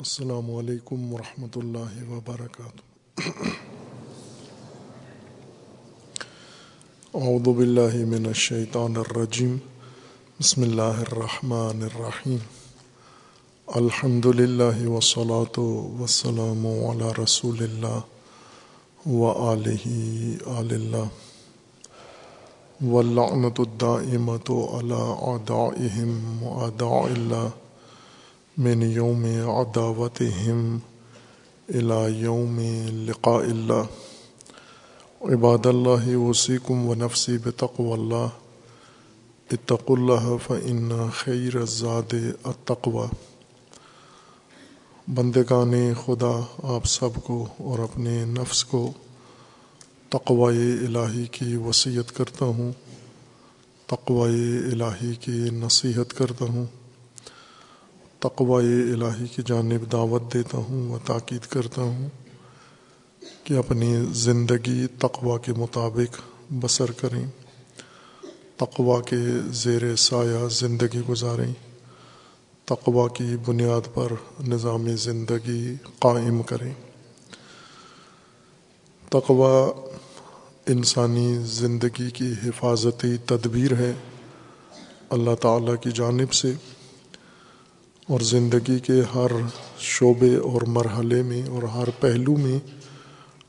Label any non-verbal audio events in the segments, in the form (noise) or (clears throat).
السلام علیکم ورحمۃ اللہ وبرکاتہ۔ اعوذ باللہ من الشیطان الرجیم۔ بسم اللہ الرحمن الرحیم۔ الحمد للہ وسلاۃ وسلام علی رسول اللہ و علیہ آل اللہ۔ واللعنت الدائمت علی اعدائهم وعداء اللہ۔ من یوم عداوتهم الى یوم لقاء اللہ. عباد اللہ وسیکم و نفسی بتقو اللہ. اتق اللہ فإن خیر الزاد التقوى بندگان خدا، آپ سب کو اور اپنے نفس کو تقوی الہی کی وصیت کرتا ہوں، تقوی الہی کی نصیحت کرتا ہوں. تقوی الہی کی جانب دعوت دیتا ہوں و تاکید کرتا ہوں کہ اپنی زندگی تقوا کے مطابق بسر کریں تقوا کے زیر سایہ زندگی گزاریں تقوا کی بنیاد پر نظام زندگی قائم کریں۔ تقوا انسانی زندگی کی حفاظتی تدبیر ہے۔ اللہ تعالیٰ کی جانب سے اور زندگی کے ہر شعبے اور مرحلے میں اور ہر پہلو میں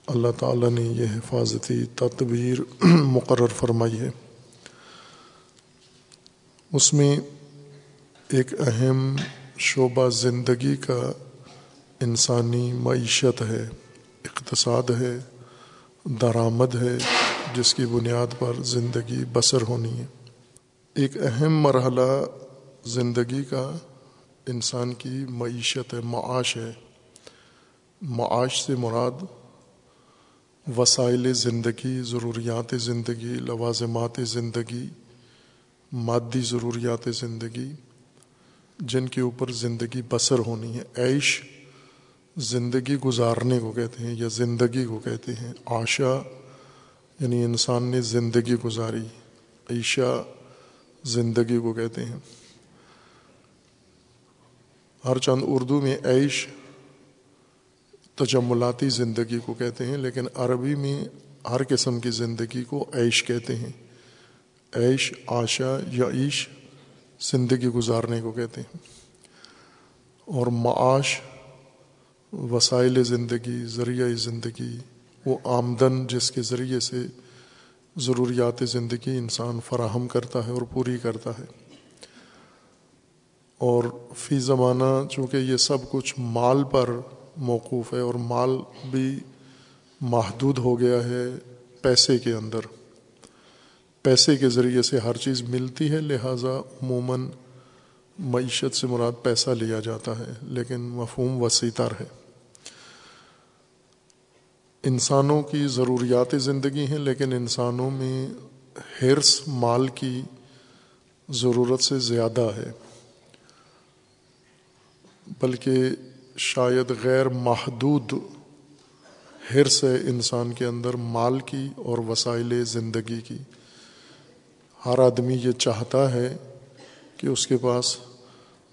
اللہ تعالیٰ نے یہ حفاظتی تدبیر (clears throat) مقرر فرمائی ہے۔ اس میں ایک اہم شعبہ زندگی کا انسانی معیشت ہے، اقتصاد ہے، درآمد ہے، جس کی بنیاد پر زندگی بسر ہونی ہے۔ ایک اہم مرحلہ زندگی کا انسان کی معیشت ہے، معاش ہے۔ معاش سے مراد وسائل زندگی، ضروریات زندگی، لوازمات زندگی، مادی ضروریات زندگی، جن کے اوپر زندگی بسر ہونی ہے۔ عیش زندگی گزارنے کو کہتے ہیں یا زندگی کو کہتے ہیں۔ آشا یعنی انسان نے زندگی گزاری، عیشا زندگی کو کہتے ہیں۔ ہر چند اردو میں عیش تجملاتی زندگی کو کہتے ہیں، لیکن عربی میں ہر قسم کی زندگی کو عیش کہتے ہیں۔ عیش آشا یا عیش زندگی گزارنے کو کہتے ہیں۔ اور معاش، وسائل زندگی، ذریعہ زندگی، وہ آمدن جس کے ذریعے سے ضروریات زندگی انسان فراہم کرتا ہے اور پوری کرتا ہے۔ اور فی زمانہ چونکہ یہ سب کچھ مال پر موقوف ہے اور مال بھی محدود ہو گیا ہے پیسے کے اندر۔ پیسے کے ذریعے سے ہر چیز ملتی ہے، لہٰذا عموماً معیشت سے مراد پیسہ لیا جاتا ہے، لیکن مفہوم وسیع تر ہے۔ انسانوں کی ضروریات زندگی ہیں، لیکن انسانوں میں حرص مال کی ضرورت سے زیادہ ہے۔ بلکہ شاید غیر محدود حرص ہے انسان کے اندر مال کی اور وسائل زندگی کی۔ ہر آدمی یہ چاہتا ہے کہ اس کے پاس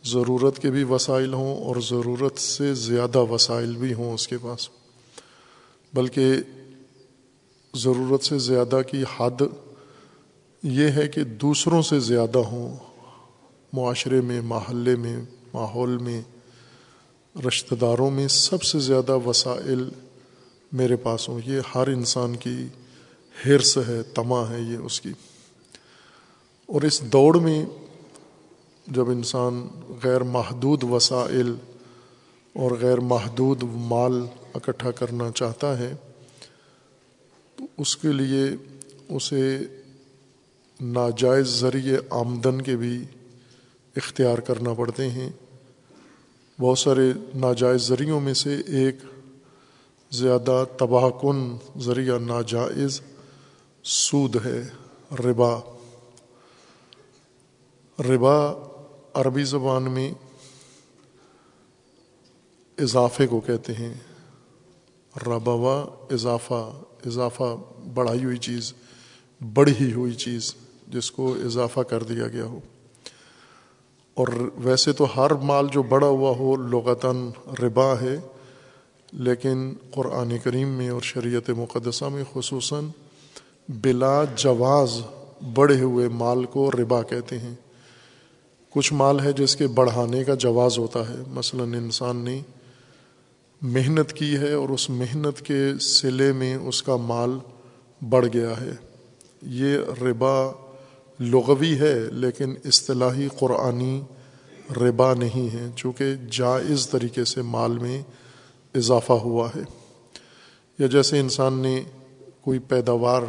ضرورت کے بھی وسائل ہوں اور ضرورت سے زیادہ وسائل بھی ہوں اس کے پاس۔ بلکہ ضرورت سے زیادہ کی حد یہ ہے کہ دوسروں سے زیادہ ہوں، معاشرے میں، محلے میں، ماحول میں۔ رشتہ داروں میں سب سے زیادہ وسائل میرے پاس ہوں۔ یہ ہر انسان کی حرص ہے، تما ہے یہ اس کی۔ اور اس دوڑ میں جب انسان غیر محدود وسائل اور غیر محدود مال اکٹھا کرنا چاہتا ہے، تو اس کے لیے اسے ناجائز ذریعے آمدن کے بھی اختیار کرنا پڑتے ہیں۔ بہت سارے ناجائز ذریعوں میں سے ایک زیادہ تباہ کن ذریعہ ناجائز سود ہے، ربا۔ ربا عربی زبان میں اضافے کو کہتے ہیں۔ ربوا اضافہ اضافہ بڑھائی ہوئی چیز، بڑھی ہوئی چیز جس کو اضافہ کر دیا گیا ہو۔ اور ویسے تو ہر مال جو بڑا ہوا ہو، لغتاً ربا ہے، لیکن قرآن کریم میں اور شریعت مقدسہ میں خصوصاً بلا جواز بڑھے ہوئے مال کو ربا کہتے ہیں۔ کچھ مال ہے جس کے بڑھانے کا جواز ہوتا ہے۔ مثلا انسان نے محنت کی ہے اور اس محنت کے سلے میں اس کا مال بڑھ گیا ہے۔ یہ ربا لغوی ہے، لیکن اصطلاحی قرآنی ربا نہیں ہے، چونکہ جائز طریقے سے مال میں اضافہ ہوا ہے۔ یا جیسے انسان نے کوئی پیداوار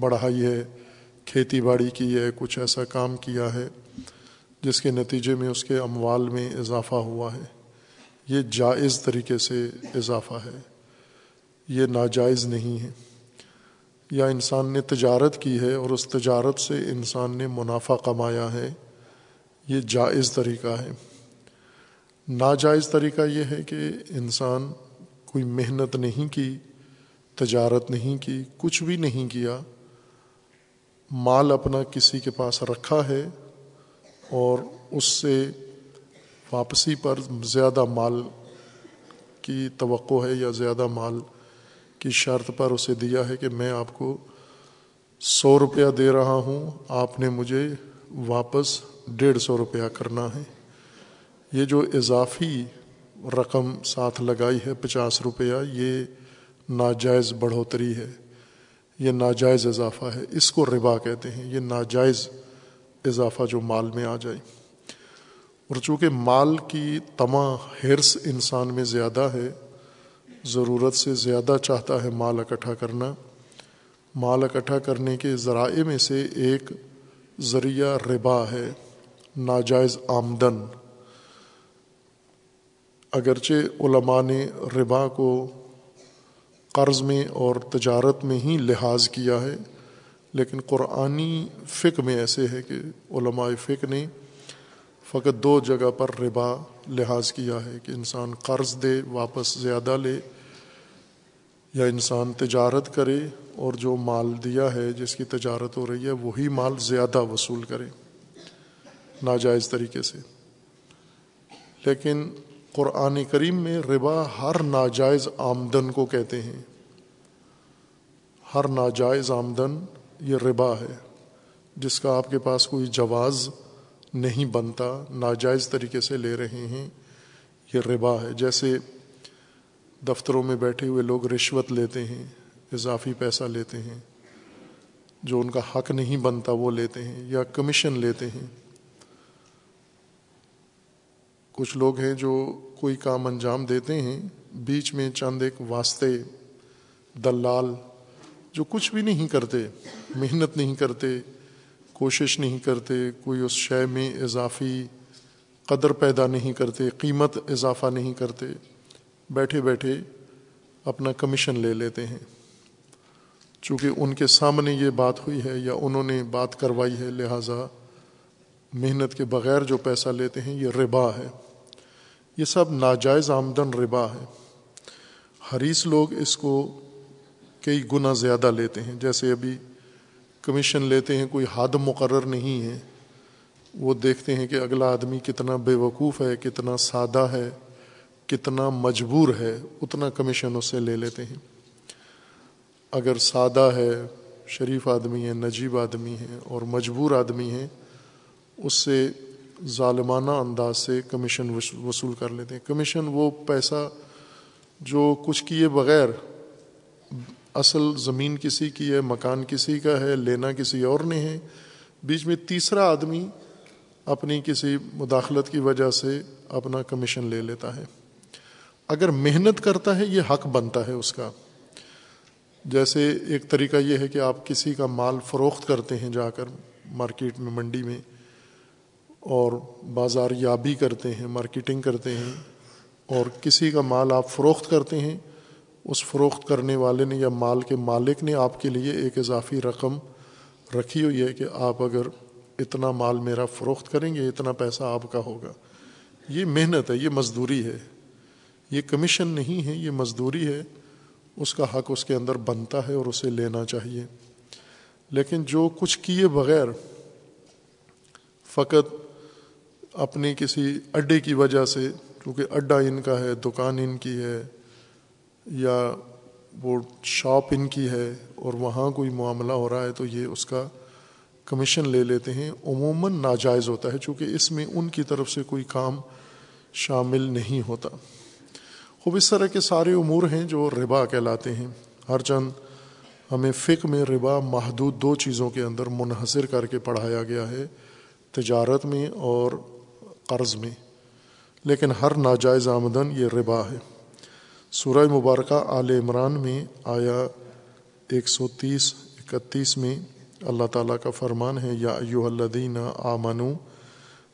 بڑھائی ہے، کھیتی باڑی کی ہے، کچھ ایسا کام کیا ہے، جس کے نتیجے میں اس کے اموال میں اضافہ ہوا ہے، یہ جائز طریقے سے اضافہ ہے، یہ ناجائز نہیں ہے۔ یا انسان نے تجارت کی ہے اور اس تجارت سے انسان نے منافع کمایا ہے، یہ جائز طریقہ ہے۔ ناجائز طریقہ یہ ہے کہ انسان کوئی محنت نہیں کی، تجارت نہیں کی، کچھ بھی نہیں کیا، مال اپنا کسی کے پاس رکھا ہے اور اس سے واپسی پر زیادہ مال کی توقع ہے یا زیادہ مال کی شرط پر اسے دیا ہے کہ میں آپ کو سو روپیہ دے رہا ہوں، آپ نے مجھے واپس ڈیڑھ سو روپیہ کرنا ہے۔ یہ جو اضافی رقم ساتھ لگائی ہے، پچاس روپیہ، یہ ناجائز بڑھوتری ہے۔ یہ ناجائز اضافہ ہے۔ اس کو ربا کہتے ہیں۔ یہ ناجائز اضافہ جو مال میں آ جائے۔ اور چونکہ مال کی تما حرص انسان میں زیادہ ہے ضرورت سے زیادہ چاہتا ہے مال اکٹھا کرنا۔ مال اکٹھا کرنے کے ذرائع میں سے ایک ذریعہ ربا ہے، ناجائز آمدن۔ اگرچہ علماء نے ربا کو قرض میں اور تجارت میں ہی لحاظ کیا ہے، لیکن قرآنی فقہ میں ایسے ہے کہ علماء فقہ نے فقط دو جگہ پر ربا لحاظ کیا ہے کہ انسان قرض دے، واپس زیادہ لے، یا انسان تجارت کرے اور جو مال دیا ہے، جس کی تجارت ہو رہی ہے، وہی مال زیادہ وصول کرے، ناجائز طریقے سے۔ لیکن قرآن کریم میں ربا ہر ناجائز آمدن کو کہتے ہیں۔ ہر ناجائز آمدن یہ ربا ہے، جس کا آپ کے پاس کوئی جواز نہیں بنتا، ناجائز طریقے سے لے رہے ہیں، یہ ربا ہے۔ جیسے دفتروں میں بیٹھے ہوئے لوگ رشوت لیتے ہیں، اضافی پیسہ لیتے ہیں، جو ان کا حق نہیں بنتا وہ لیتے ہیں یا کمیشن لیتے ہیں۔ کچھ لوگ ہیں جو کوئی کام انجام دیتے ہیں، بیچ میں چند ایک واسطے دلال جو کچھ بھی نہیں کرتے، محنت نہیں کرتے کوشش نہیں کرتے، کوئی اس شے میں اضافی قدر پیدا نہیں کرتے، قیمت اضافہ نہیں کرتے، بیٹھے بیٹھے اپنا کمیشن لے لیتے ہیں۔ چونکہ ان کے سامنے یہ بات ہوئی ہے یا انہوں نے بات کروائی ہے، لہٰذا محنت کے بغیر جو پیسہ لیتے ہیں، یہ ربا ہے۔ یہ سب ناجائز آمدن ربا ہے۔ حریث لوگ اس کو کئی گنا زیادہ لیتے ہیں۔ جیسے ابھی کمیشن لیتے ہیں، کوئی حد مقرر نہیں ہے۔ وہ دیکھتے ہیں کہ اگلا آدمی کتنا بے وقوف ہے، کتنا سادہ ہے، کتنا مجبور ہے، اتنا کمیشن اس سے لے لیتے ہیں۔ اگر سادہ ہے، شریف آدمی ہے، نجیب آدمی ہے اور مجبور آدمی ہے، اس سے ظالمانہ انداز سے کمیشن وصول کر لیتے ہیں۔ کمیشن وہ پیسہ جو کچھ کیے بغیر اصل زمین کسی کی ہے، مکان کسی کا ہے، لینا کسی اور نے ہے۔ بیچ میں تیسرا آدمی اپنی کسی مداخلت کی وجہ سے اپنا کمیشن لے لیتا ہے۔ اگر محنت کرتا ہے، یہ حق بنتا ہے اس کا۔ جیسے ایک طریقہ یہ ہے کہ آپ کسی کا مال فروخت کرتے ہیں، جا کر مارکیٹ میں، منڈی میں، اور بازار یابی کرتے ہیں، مارکیٹنگ کرتے ہیں، اور کسی کا مال آپ فروخت کرتے ہیں اس فروخت کرنے والے نے یا مال کے مالک نے آپ کے لیے ایک اضافی رقم رکھی ہوئی ہے کہ آپ اگر اتنا مال میرا فروخت کریں گے، اتنا پیسہ آپ کا ہوگا۔ یہ محنت ہے، یہ مزدوری ہے۔ یہ کمیشن نہیں ہے، یہ مزدوری ہے۔ اس کا حق اس کے اندر بنتا ہے اور اسے لینا چاہیے۔ لیکن جو کچھ کیے بغیر فقط اپنی کسی اڈے کی وجہ سے، کیونکہ اڈا ان کا ہے، دکان ان کی ہے یا وہ شاپ ان کی ہے اور وہاں کوئی معاملہ ہو رہا ہے تو یہ اس کا کمیشن لے لیتے ہیں۔ عموماً ناجائز ہوتا ہے چونکہ اس میں ان کی طرف سے کوئی کام شامل نہیں ہوتا۔ خوب اس طرح کے سارے امور ہیں جو ربا کہلاتے ہیں۔ ہر چند ہمیں فک میں ربا محدود دو چیزوں کے اندر منحصر کر کے پڑھایا گیا ہے، تجارت میں اور قرض میں۔ لیکن ہر ناجائز آمدن یہ ربا ہے۔ سورہ مبارکہ آل عمران میں آیا ایک سو تیس، اکتیس میں اللہ تعالیٰ کا فرمان ہے، یا ایو الدین آ منو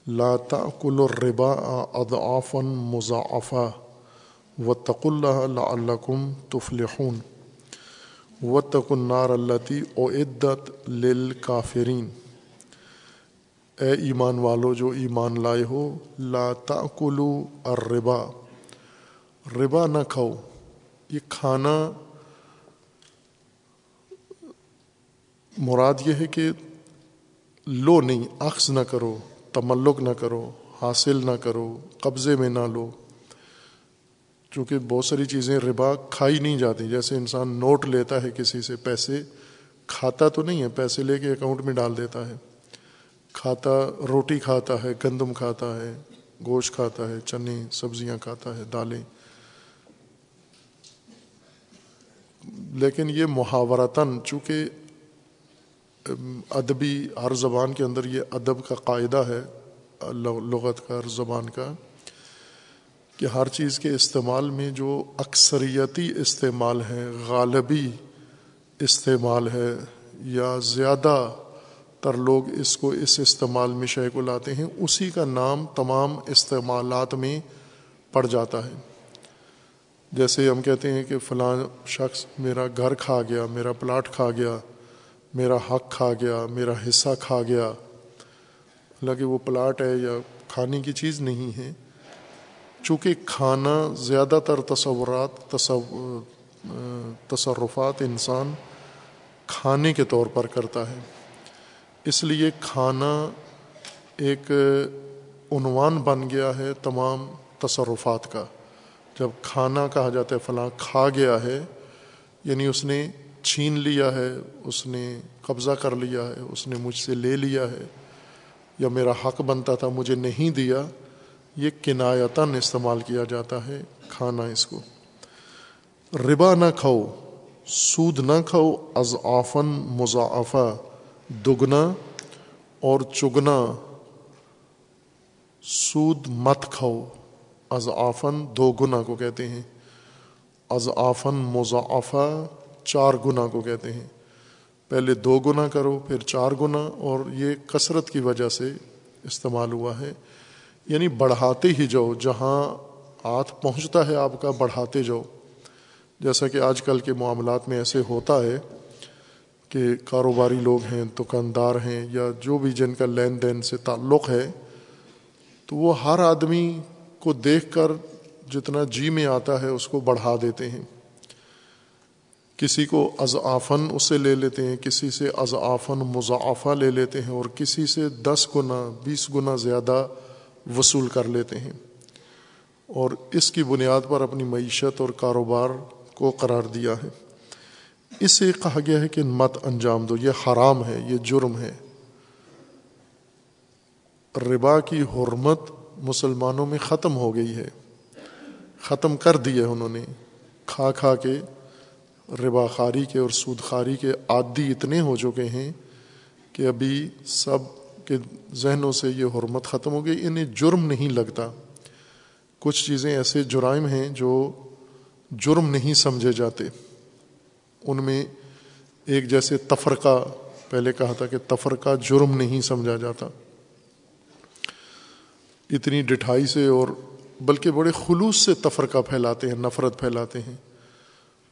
لاتا الربا اضعافا مضاعفا و تق اللہ الکم تفلحون۔ و تک النار اللّی او عدت للکافرین۔ اے ایمان والو، جو ایمان لائے ہو، لا تاکلو الربا۔ ربا نہ کھاؤ، یہ کھانا مراد یہ ہے کہ لو نہیں عکس نہ کرو تملک نہ کرو، حاصل نہ کرو، قبضے میں نہ لو۔ چونکہ بہت ساری چیزیں ربا کھائی نہیں جاتی، جیسے انسان نوٹ لیتا ہے کسی سے پیسے، کھاتا تو نہیں ہے، پیسے لے کے اکاؤنٹ میں ڈال دیتا ہے۔ کھاتا روٹی کھاتا ہے، گندم کھاتا ہے، گوشت کھاتا ہے، چنے، سبزیاں کھاتا ہے، دالیں۔ لیکن یہ محاورتاً چونکہ ادبی ہر زبان کے اندر یہ ادب کا قاعدہ ہے لغت کا، ہر زبان کا، کہ ہر چیز کے استعمال میں جو اکثریتی استعمال ہے غالبی استعمال ہے یا زیادہ تر لوگ اس کو اس استعمال میں شے کو لاتے ہیں، اسی کا نام تمام استعمالات میں پڑ جاتا ہے۔ جیسے ہم کہتے ہیں کہ فلاں شخص میرا گھر کھا گیا، میرا پلاٹ کھا گیا، میرا حق کھا گیا، میرا حصہ کھا گیا، حالانکہ وہ پلاٹ ہے یا کھانے کی چیز نہیں ہے، چونکہ کھانا زیادہ تر تصورات تصرفات انسان کھانے کے طور پر کرتا ہے۔ اس لیے کھانا ایک عنوان بن گیا ہے تمام تصرفات کا۔ جب کھانا کہا جاتا ہے فلاں کھا گیا ہے یعنی اس نے چھین لیا ہے، اس نے قبضہ کر لیا ہے، اس نے مجھ سے لے لیا ہے، یا میرا حق بنتا تھا، مجھے نہیں دیا، یہ کنایتاً استعمال کیا جاتا ہے کھانا اس کو۔ ربا نہ کھاؤ، سود نہ کھاؤ از آفن مضافہ دگنا اور چگنا۔ سود مت کھاؤ۔ از آفن دو گنا کو کہتے ہیں۔ از آفن مضافہ چار گنا کو کہتے ہیں۔ پہلے دو گنا کرو، پھر چار گنا اور یہ کثرت کی وجہ سے استعمال ہوا ہے۔ یعنی بڑھاتے ہی جاؤ، جہاں ہاتھ پہنچتا ہے آپ کا، بڑھاتے جاؤ۔ جیسا کہ آج کل کے معاملات میں ایسے ہوتا ہے کہ کاروباری لوگ ہیں، دکاندار ہیں، یا جو بھی جن کا لین دین سے تعلق ہے، تو وہ ہر آدمی کو دیکھ کر جتنا جی میں آتا ہے اس کو بڑھا دیتے ہیں۔ کسی کو اضعافن اس سے لے لیتے ہیں، کسی سے اضعافن مضافہ لے لیتے ہیں اور کسی سے دس گنا، بیس گنا زیادہ وصول کر لیتے ہیں۔ اور اس کی بنیاد پر اپنی معیشت اور کاروبار کو قرار دیا ہے۔ اس سے کہا گیا ہے کہ مت انجام دو، یہ حرام ہے، یہ جرم ہے۔ ربا کی حرمت مسلمانوں میں ختم ہو گئی ہے۔ ختم کر دی ہے انہوں نے۔ کھا کھا کے ربا خاری کے اور سود خاری کے عادی اتنے ہو چکے ہیں کہ ابھی سب کے ذہنوں سے یہ حرمت ختم ہو گئی۔ انہیں جرم نہیں لگتا۔ کچھ چیزیں ایسے جرائم ہیں جو جرم نہیں سمجھے جاتے۔ ان میں ایک جیسے تفرقہ، پہلے کہا تھا کہ تفرقہ جرم نہیں سمجھا جاتا۔ اتنی ڈٹھائی سے اور بلکہ بڑے خلوص سے تفرقہ پھیلاتے ہیں، نفرت پھیلاتے ہیں۔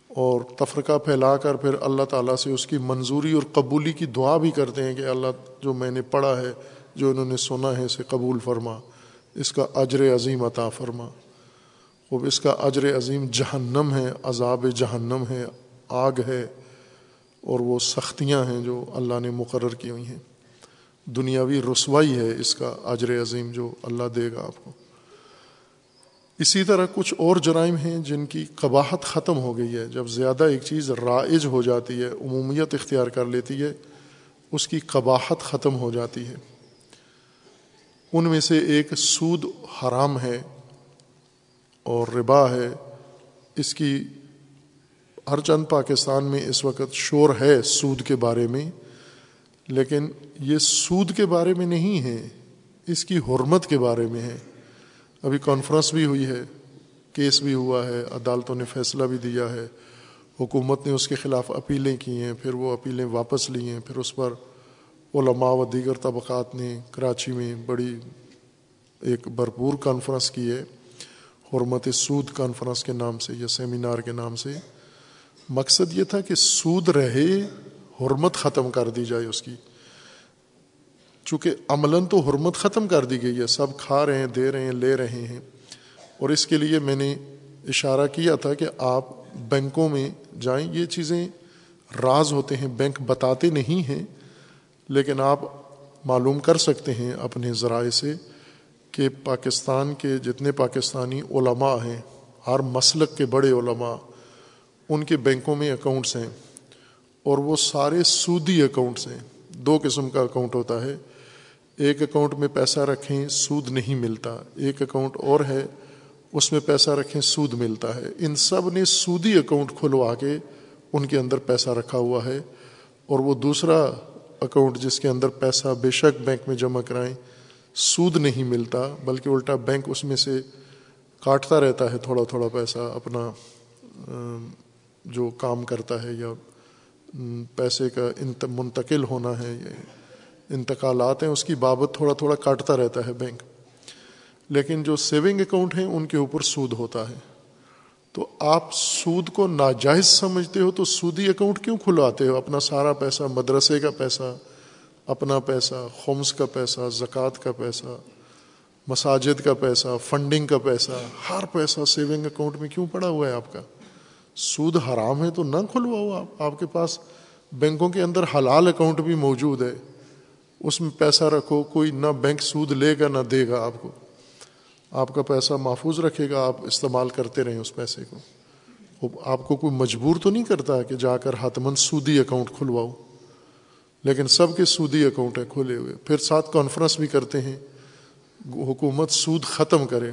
اور تفرقہ پھیلا کر پھر اللہ تعالیٰ سے اس کی منظوری اور قبولی کی دعا بھی کرتے ہیں کہ اللہ جو میں نے پڑھا ہے، جو انہوں نے سنا ہے، اسے قبول فرما۔ اس کا اجر عظیم عطا فرما۔ وہ اس کا اجر عظیم جہنم ہے، عذاب جہنم ہے، آگ ہے اور وہ سختیاں ہیں جو اللہ نے مقرر کی ہوئی ہیں۔ دنیاوی رسوائی ہے اس کا اجر عظیم جو اللہ دے گا آپ کو۔ اسی طرح کچھ اور جرائم ہیں جن کی قباحت ختم ہو گئی ہے۔ جب زیادہ ایک چیز رائج ہو جاتی ہے، عمومیت اختیار کر لیتی ہے، اس کی قباحت ختم ہو جاتی ہے۔ ان میں سے ایک سود حرام ہے اور ربا ہے۔ اس کی ہر چند پاکستان میں اس وقت شور ہے سود کے بارے میں۔ لیکن یہ سود کے بارے میں نہیں ہے، اس کی حرمت کے بارے میں ہے۔ ابھی کانفرنس بھی ہوئی ہے کیس بھی ہوا ہے، عدالتوں نے فیصلہ بھی دیا ہے۔ حکومت نے اس کے خلاف اپیلیں کی ہیں، پھر وہ اپیلیں واپس لی ہیں۔ پھر اس پر علماء و دیگر طبقات نے کراچی میں بڑی ایک بھرپور کانفرنس کی ہے۔ حرمت سود کانفرنس کے نام سے یا سیمینار کے نام سے۔ مقصد یہ تھا کہ سود رہے حرمت ختم کر دی جائے اس کی۔ چونکہ عملاً تو حرمت ختم کر دی گئی ہے، سب کھا رہے ہیں، دے رہے ہیں، لے رہے ہیں۔ اور اس کے لیے میں نے اشارہ کیا تھا کہ آپ بینکوں میں جائیں، یہ چیزیں راز ہوتے ہیں، بینک بتاتے نہیں ہیں، لیکن آپ معلوم کر سکتے ہیں اپنے ذرائع سے کہ پاکستان کے جتنے پاکستانی علماء ہیں، ہر مسلک کے بڑے علماء، ان کے بینکوں میں اکاؤنٹس ہیں۔ اور وہ سارے سودی اکاؤنٹس ہیں۔ دو قسم کا اکاؤنٹ ہوتا ہے۔ ایک اکاؤنٹ میں پیسہ رکھیں، سود نہیں ملتا۔ ایک اکاؤنٹ اور ہے، اس میں پیسہ رکھیں، سود ملتا ہے۔ ان سب نے سودی اکاؤنٹ کھلوا کے ان کے اندر پیسہ رکھا ہوا ہے۔ اور وہ دوسرا اکاؤنٹ جس کے اندر پیسہ بے شک بینک میں جمع کرائیں، سود نہیں ملتا، بلکہ الٹا بینک اس میں سے کاٹتا رہتا ہے تھوڑا تھوڑا پیسہ، اپنا جو کام کرتا ہے یا پیسے کا منتقل ہونا ہے انتقالات ہیں، اس کی بابت تھوڑا تھوڑا کاٹتا رہتا ہے بینک۔ لیکن جو سیونگ اکاؤنٹ ہیں، ان کے اوپر سود ہوتا ہے۔ تو آپ سود کو ناجائز سمجھتے ہو تو سودی اکاؤنٹ کیوں کھلواتے ہو؟ اپنا سارا پیسہ، مدرسے کا پیسہ، اپنا پیسہ خمس کا پیسہ، زکوٰۃ کا پیسہ، مساجد کا پیسہ، فنڈنگ کا پیسہ، ہر پیسہ سیونگ اکاؤنٹ میں کیوں پڑا ہوا ہے آپ کا؟ سود حرام ہے تو نہ کھلواؤ آپ آپ کے پاس بینکوں کے اندر حلال اکاؤنٹ بھی موجود ہے۔ اس میں پیسہ رکھو، کوئی نہ بینک سود لے گا نہ دے گا آپ کو۔ آپ کا پیسہ محفوظ رکھے گا، آپ استعمال کرتے رہیں اس پیسے کو۔ آپ کو کوئی مجبور تو نہیں کرتا کہ جا کر حتمن سودی اکاؤنٹ کھلواؤ؟ لیکن سب کے سودی اکاؤنٹ ہیں کھلے ہوئے۔ پھر ساتھ کانفرنس بھی کرتے ہیں۔ حکومت سود ختم کرے۔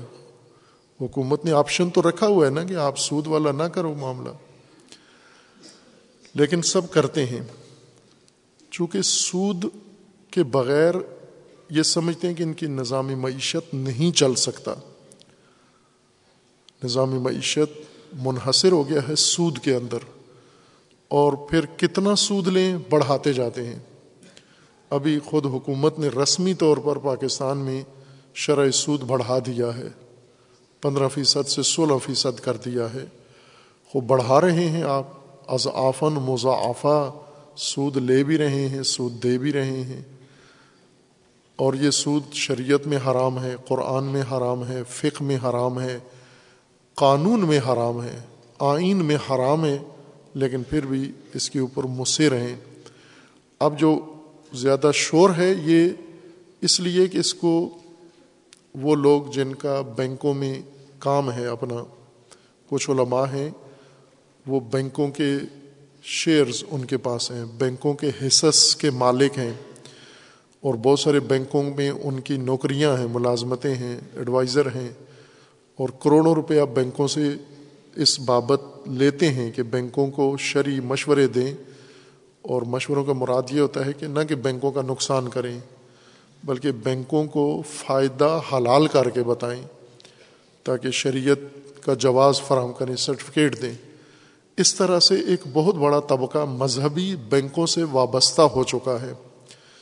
حکومت نے آپشن تو رکھا ہوا ہے نا کہ آپ سود والا نہ کرو معاملہ۔ لیکن سب کرتے ہیں۔ چونکہ سود کے بغیر یہ سمجھتے ہیں کہ ان کی نظامی معیشت نہیں چل سکتا۔ نظامی معیشت منحصر ہو گیا ہے سود کے اندر۔ اور پھر کتنا سود لیں بڑھاتے جاتے ہیں۔ ابھی خود حکومت نے رسمی طور پر پاکستان میں شرح سود بڑھا دیا ہے۔ پندرہ فیصد سے سولہ فیصد کر دیا ہے۔ وہ بڑھا رہے ہیں آپ۔ از آفن مضافہ سود لے بھی رہے ہیں، سود دے بھی رہے ہیں۔ اور یہ سود شریعت میں حرام ہے، قرآن میں حرام ہے، فقہ میں حرام ہے، قانون میں حرام ہے، آئین میں حرام ہے، لیکن پھر بھی اس کے اوپر مصر ہیں۔ اب جو زیادہ شور ہے یہ اس لیے کہ اس کو وہ لوگ جن کا بینکوں میں کام ہے اپنا کچھ علماء ہیں، وہ بینکوں کے شیئرز ان کے پاس ہیں، بینکوں کے حصص کے مالک ہیں، اور بہت سارے بینکوں میں ان کی نوکریاں ہیں، ملازمتیں ہیں ایڈوائزر ہیں، اور کروڑوں روپے آپ بینکوں سے اس بابت لیتے ہیں کہ بینکوں کو شرعی مشورے دیں، اور مشوروں کا مراد یہ ہوتا ہے کہ نہ کہ بینکوں کا نقصان کریں، بلکہ بینکوں کو فائدہ حلال کر کے بتائیں۔ تاکہ شریعت کا جواز فراہم کریں سرٹیفکیٹ دیں۔ اس طرح سے ایک بہت بڑا طبقہ مذہبی بینکوں سے وابستہ ہو چکا ہے۔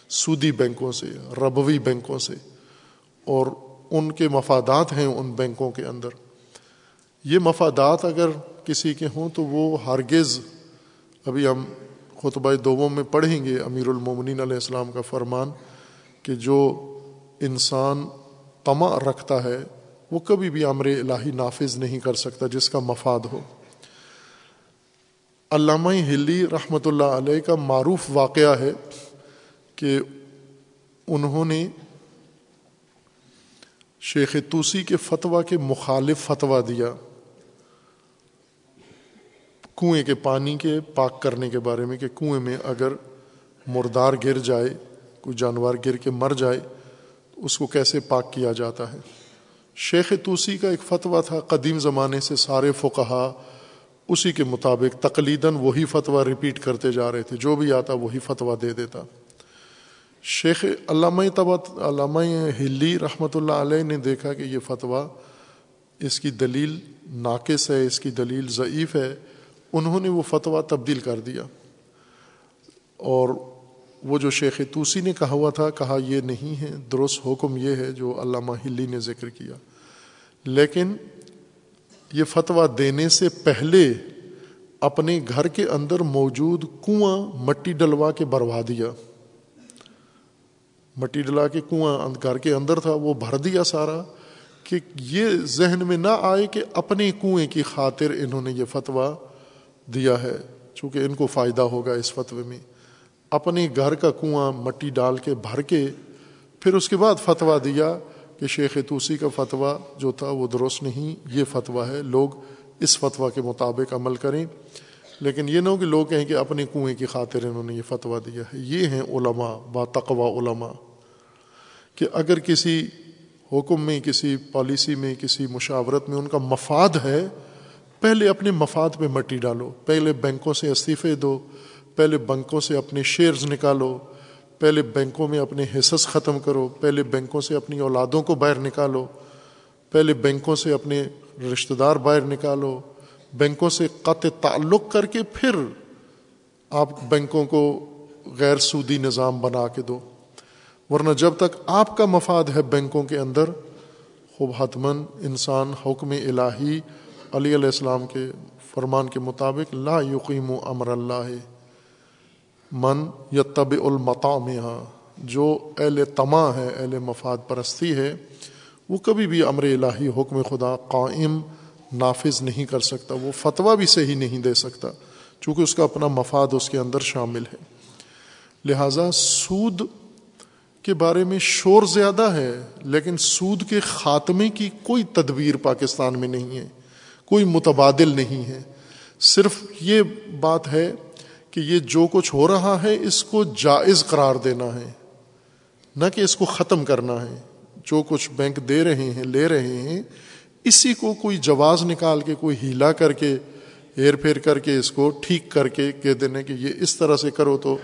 سودی بینکوں سے، ربوی بینکوں سے، اور ان کے مفادات ہیں ان بینکوں کے اندر۔ یہ مفادات اگر کسی کے ہوں تو وہ ہرگز، ابھی ہم خطبہ دوم میں پڑھیں گے امیر المومنین علیہ السلام کا فرمان کہ جو انسان تما رکھتا ہے وہ کبھی بھی امر الہی نافذ نہیں کر سکتا جس کا مفاد ہو۔ علامہ ہلی رحمۃ اللہ علیہ کا معروف واقعہ ہے کہ انہوں نے شیخ توسی کے فتویٰ کے مخالف فتویٰ دیا۔ کنویں کے پانی کے پاک کرنے کے بارے میں کہ کنویں میں اگر مردار گر جائے، کوئی جانور گر کے مر جائے اس کو کیسے پاک کیا جاتا ہے؟ شیخ توسی کا ایک فتویٰ تھا قدیم زمانے سے سارے فقہا، اسی کے مطابق تقلیداً وہی فتویٰ ریپیٹ کرتے جا رہے تھے، جو بھی آتا وہی فتویٰ دے دیتا۔ شیخ علامہ تبت علامہ ہلی رحمۃ اللہ علیہ نے دیکھا کہ یہ فتویٰ اس کی دلیل ناقص ہے، اس کی دلیل ضعیف ہے، انہوں نے وہ فتویٰ تبدیل کر دیا۔ اور وہ جو شیخ توسی نے کہا ہوا تھا، کہا یہ نہیں ہے، درست حکم یہ ہے جو علامہ ہلی نے ذکر کیا۔ لیکن یہ فتویٰ دینے سے پہلے اپنے گھر کے اندر موجود کنواں مٹی ڈلوا کے بروا دیا۔ مٹی ڈلا کے کنواں گھر کے اندر تھا، وہ بھر دیا سارا کہ یہ ذہن میں نہ آئے کہ اپنے کنویں کی خاطر انہوں نے یہ فتویٰ دیا ہے، چونکہ ان کو فائدہ ہوگا اس فتوے میں۔ اپنے گھر کا کنواں مٹی ڈال کے بھر کے پھر اس کے بعد فتویٰ دیا کہ شیخ توسی کا فتویٰ جو تھا وہ درست نہیں، یہ فتویٰ ہے، لوگ اس فتویٰ کے مطابق عمل کریں۔ لیکن یہ نہ ہو کہ لوگ کہیں کہ اپنے کنویں کی خاطر انہوں نے یہ فتویٰ دیا ہے۔ یہ ہیں علماء، با تقوا علماء، کہ اگر کسی حکم میں، کسی پالیسی میں، کسی مشاورت میں ان کا مفاد ہے، پہلے اپنے مفاد پہ مٹی ڈالو، پہلے بینکوں سے استعفے دو پہلے بینکوں سے اپنے شیئرز نکالو، پہلے بینکوں میں اپنے حصص ختم کرو، پہلے بینکوں سے اپنی اولادوں کو باہر نکالو، پہلے بینکوں سے اپنے رشتہ دار باہر نکالو بینکوں سے قطع تعلق کر کے پھر آپ بینکوں کو غیر سودی نظام بنا کے دو۔ ورنہ جب تک آپ کا مفاد ہے بینکوں کے اندر، خوب حتمن انسان حکم الہی علی علیہ السلام کے فرمان کے مطابق لا یقیم و امر اللہ۔ من یا طب المطام ہاں، جو اہل تما ہے اہل مفاد پرستی ہے وہ کبھی بھی امر الہی، حکم خدا قائم، نافذ نہیں کر سکتا، وہ فتویٰ بھی صحیح نہیں دے سکتا، چونکہ اس کا اپنا مفاد اس کے اندر شامل ہے۔ لہٰذا سود کے بارے میں شور زیادہ ہے، لیکن سود کے خاتمے کی کوئی تدبیر پاکستان میں نہیں ہے، کوئی متبادل نہیں ہے۔ صرف یہ بات ہے کہ یہ جو کچھ ہو رہا ہے، اس کو جائز قرار دینا ہے۔ نہ کہ اس کو ختم کرنا ہے۔ جو کچھ بینک دے رہے ہیں، لے رہے ہیں، اسی کو کوئی جواز نکال کے، کوئی ہیلا کر کے، ہیر پھیر کر کے، اس کو ٹھیک کر کے کہہ دینے کہ یہ اس طرح سے کرو تو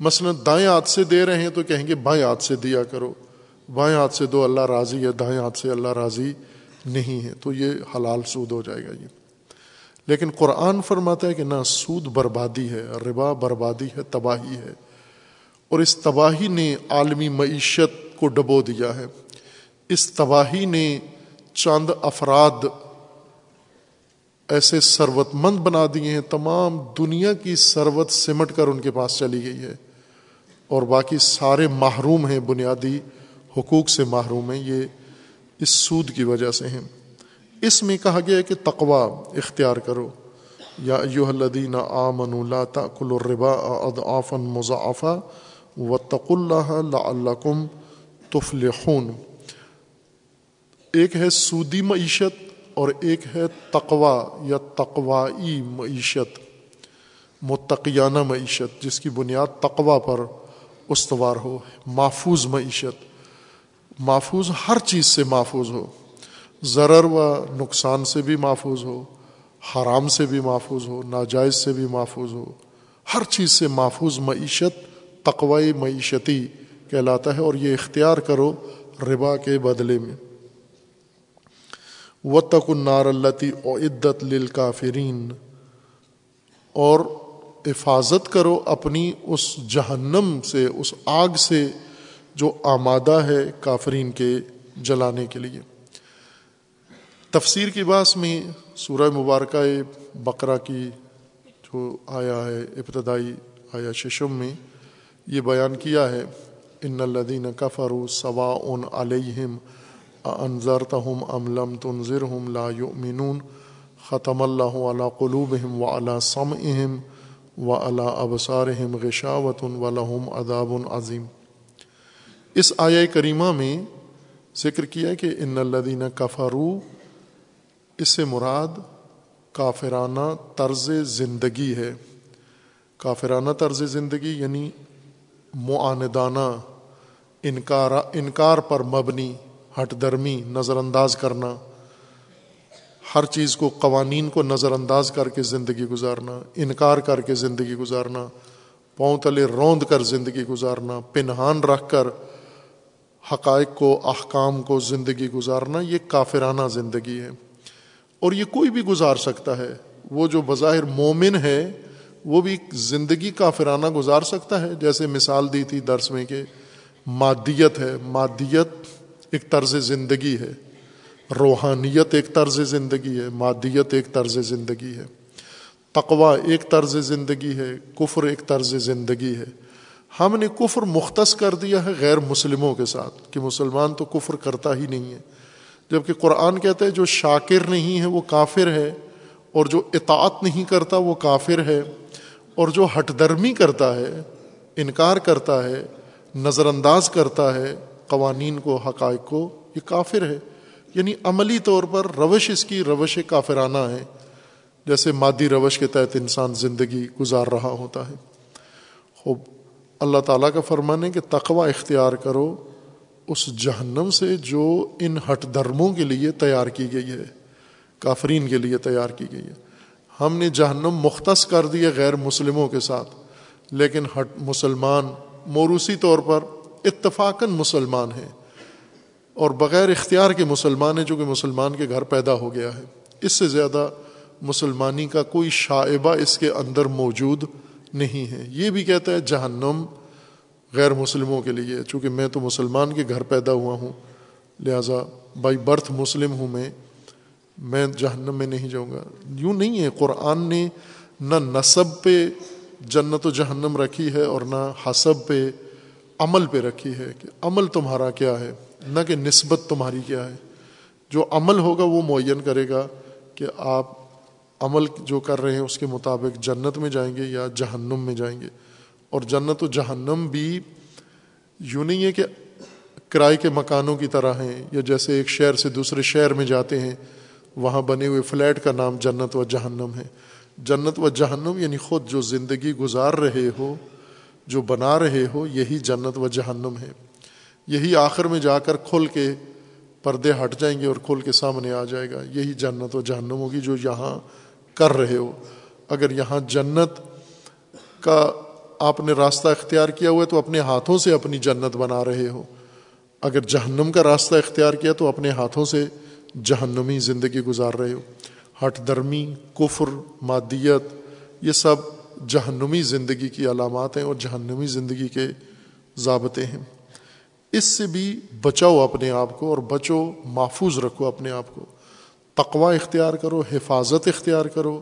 مثلا دائیں ہاتھ سے دے رہے ہیں تو کہیں گے بائیں ہاتھ سے دیا کرو۔ بائیں ہاتھ سے دو اللہ راضی ہے، دائیں ہاتھ سے اللہ راضی نہیں ہے۔ تو یہ حلال سود ہو جائے گا یہ۔ لیکن قرآن فرماتا ہے کہ نہ سود بربادی ہے، ربا بربادی ہے، تباہی ہے۔ اور اس تباہی نے عالمی معیشت کو ڈبو دیا ہے۔ اس تباہی نے چند افراد ایسے ثروت مند بنا دیے ہیں۔ تمام دنیا کی ثروت سمٹ کر ان کے پاس چلی گئی ہے۔ اور باقی سارے محروم ہیں، بنیادی حقوق سے محروم ہیں۔ یہ اس سود کی وجہ سے ہیں۔ اس میں کہا گیا کہ تقوا اختیار کرو۔ یا ایوہ الذین آمنوا لا تأکلوا الربا اضعافا مضاعفا واتقوا اللہ لعلکم تفلحون۔ ایک ہے سودی معیشت اور ایک ہے تقوا یا تقوائی معیشت، متقیانہ معیشت، جس کی بنیاد تقوا پر استوار ہو، محفوظ معیشت۔ محفوظ ہر چیز سے محفوظ ہو۔ ضرر و نقصان سے بھی محفوظ ہو، حرام سے بھی محفوظ ہو، ناجائز سے بھی محفوظ ہو، ہر چیز سے محفوظ معیشت تقوی معیشتی کہلاتا ہے اور یہ اختیار کرو ربا کے بدلے میں۔ و تک النار التی او عدت للکافرین اور حفاظت کرو اپنی اس جہنم سے، اس آگ سے جو آمادہ ہے کافرین کے جلانے کے لیے۔ تفسیر کی باس میں سورہ مبارکہ بقرہ کی جو آیا ہے، ابتدائی آیا ششم میں یہ بیان کیا ہے، ان الدین کفر صوا ان علیہم انضرتہم ام لم تنظرہم لا یؤمنون، ختم اللہ علی قلوبہم وعلی سمعہم وعلی ابصارہم غشاوت ولہم عذاب عظیم۔ اس آیا کریمہ میں ذکر کیا کہ ان الدینہ کفارو اس سے مراد کافرانہ طرز زندگی ہے۔ کافرانہ طرز زندگی یعنی معاندانہ، انکار انکار پر مبنی ہٹ درمی نظر انداز کرنا، ہر چیز کو، قوانین کو نظر انداز کر کے زندگی گزارنا، انکار کر کے زندگی گزارنا، پاؤں تلے روند کر زندگی گزارنا، پنہان رکھ کر حقائق کو، احکام کو زندگی گزارنا، یہ کافرانہ زندگی ہے۔ اور یہ کوئی بھی گزار سکتا ہے، وہ جو بظاہر مومن ہے، وہ بھی زندگی کافرانہ گزار سکتا ہے۔ جیسے مثال دی تھی درس میں کہ مادیت ہے۔ مادیت ایک طرز زندگی ہے۔ روحانیت ایک طرز زندگی ہے۔ مادیت ایک طرز زندگی ہے۔ تقوا ایک طرز زندگی ہے۔ کفر ایک طرز زندگی ہے۔ ہم نے کفر مختص کر دیا ہے غیر مسلموں کے ساتھ کہ مسلمان تو کفر کرتا ہی نہیں ہے۔ جبکہ قرآن کہتا ہے جو شاکر نہیں ہے وہ کافر ہے، اور جو اطاعت نہیں کرتا وہ کافر ہے، اور جو ہٹ درمی کرتا ہے، انکار کرتا ہے نظر انداز کرتا ہے، قوانین کو، حقائق کو، یہ کافر ہے۔ یعنی عملی طور پر روش اس کی، روش کافرانہ ہے۔ جیسے مادی روش کے تحت انسان زندگی گزار رہا ہوتا ہے۔ خوب، اللہ تعالیٰ کا فرمان ہے کہ تقوی اختیار کرو۔ اس جہنم سے جو ان ہٹ درموں کے لیے تیار کی گئی ہے، کافرین کے لیے تیار کی گئی ہے۔ ہم نے جہنم مختص کر دیے غیر مسلموں کے ساتھ، لیکن ہٹ مسلمان موروثی طور پر اتفاقاً مسلمان ہیں۔ اور بغیر اختیار کے مسلمان ہیں، جو کہ مسلمان کے گھر پیدا ہو گیا ہے۔ اس سے زیادہ مسلمانی کا کوئی شائبہ اس کے اندر موجود نہیں ہے۔ یہ بھی کہتا ہے جہنم غیر مسلموں کے لیے، چونکہ میں تو مسلمان کے گھر پیدا ہوا ہوں، لہٰذا بائی برتھ مسلم ہوں میں میں جہنم میں نہیں جاؤں گا۔ یوں نہیں ہے، قرآن نے نہ نصب پہ جنت و جہنم رکھی ہے اور نہ حسب پہ عمل پہ رکھی ہے کہ عمل تمہارا کیا ہے، نہ کہ نسبت تمہاری کیا ہے۔ جو عمل ہوگا وہ معین کرے گا کہ آپ عمل جو کر رہے ہیں، اس کے مطابق جنت میں جائیں گے یا جہنم میں جائیں گے۔ اور جنت و جہنم بھی یوں نہیں ہے کہ کرائے کے مکانوں کی طرح ہیں یا جیسے ایک شہر سے دوسرے شہر میں جاتے ہیں، وہاں بنے ہوئے فلیٹ کا نام جنت و جہنم ہے۔ جنت و جہنم یعنی خود جو زندگی گزار رہے ہو، جو بنا رہے ہو، یہی جنت و جہنم ہے۔ یہی آخر میں جا کر کھل کے پردے ہٹ جائیں گے اور کھل کے سامنے آ جائے گا۔ یہی جنت و جہنم ہوگی جو یہاں کر رہے ہو۔ اگر یہاں جنت کا آپ نے راستہ اختیار کیا ہوا ہے تو اپنے ہاتھوں سے اپنی جنت بنا رہے ہو۔ اگر جہنم کا راستہ اختیار کیا تو اپنے ہاتھوں سے جہنمی زندگی گزار رہے ہو۔ ہٹ درمی کفر، مادیت، یہ سب جہنمی زندگی کی علامات ہیں اور جہنمی زندگی کے ضابطے ہیں۔ اس سے بھی بچاؤ اپنے آپ کو اور بچو، محفوظ رکھو اپنے آپ کو۔ تقوا اختیار کرو، حفاظت اختیار کرو۔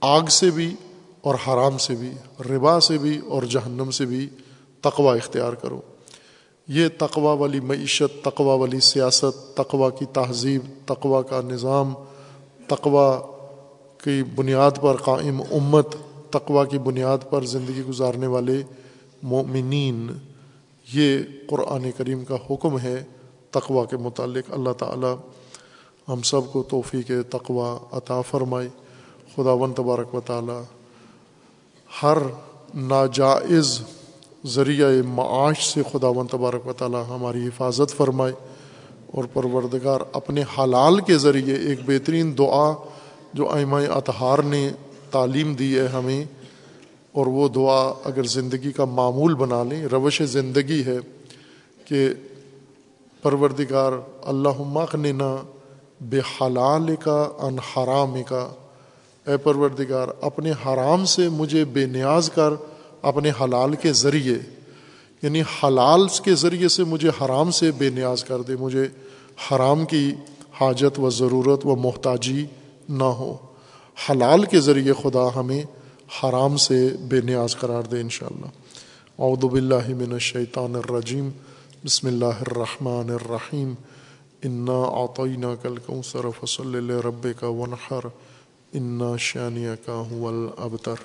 آگ سے بھی اور حرام سے بھی، ربا سے بھی اور جہنم سے بھی تقوا اختیار کرو۔ یہ تقوا والی معیشت تقوا والی سیاست تقوا کی تہذیب تقوا کا نظام تقوا کی بنیاد پر قائم امت تقوا کی بنیاد پر زندگی گزارنے والے مومنین۔ یہ قرآن کریم کا حکم ہے تقوا کے متعلق۔ اللہ تعالی ہم سب کو توفیق تقوا عطا فرمائے۔ خدا ون تبارک و تعالی ہر ناجائز ذریعہ معاش سے خدا ون تبارک و تعالی ہماری حفاظت فرمائے اور پروردگار اپنے حلال کے ذریعے ایک بہترین دعا جو ائمہ اطہار نے تعلیم دی ہے ہمیں اور وہ دعا اگر زندگی کا معمول بنا لیں، روش زندگی ہے کہ پروردگار اللہ مغننا بے حلال کا ان حرام کا اے پروردگار، اپنے حرام سے مجھے بے نیاز کر اپنے حلال کے ذریعے یعنی حلال کے ذریعے سے مجھے حرام سے بے نیاز کر دے، مجھے حرام کی حاجت و ضرورت و محتاجی نہ ہو۔ حلال کے ذریعے خدا ہمیں حرام سے بے نیاز قرار دے، انشاءاللہ۔ اعوذ باللہ من الشیطان الرجیم۔ بسم اللہ الرحمن الرحیم۔ انا اعطینا کل کوثر فصل لربک ونحر۔ انا کا حول الابتر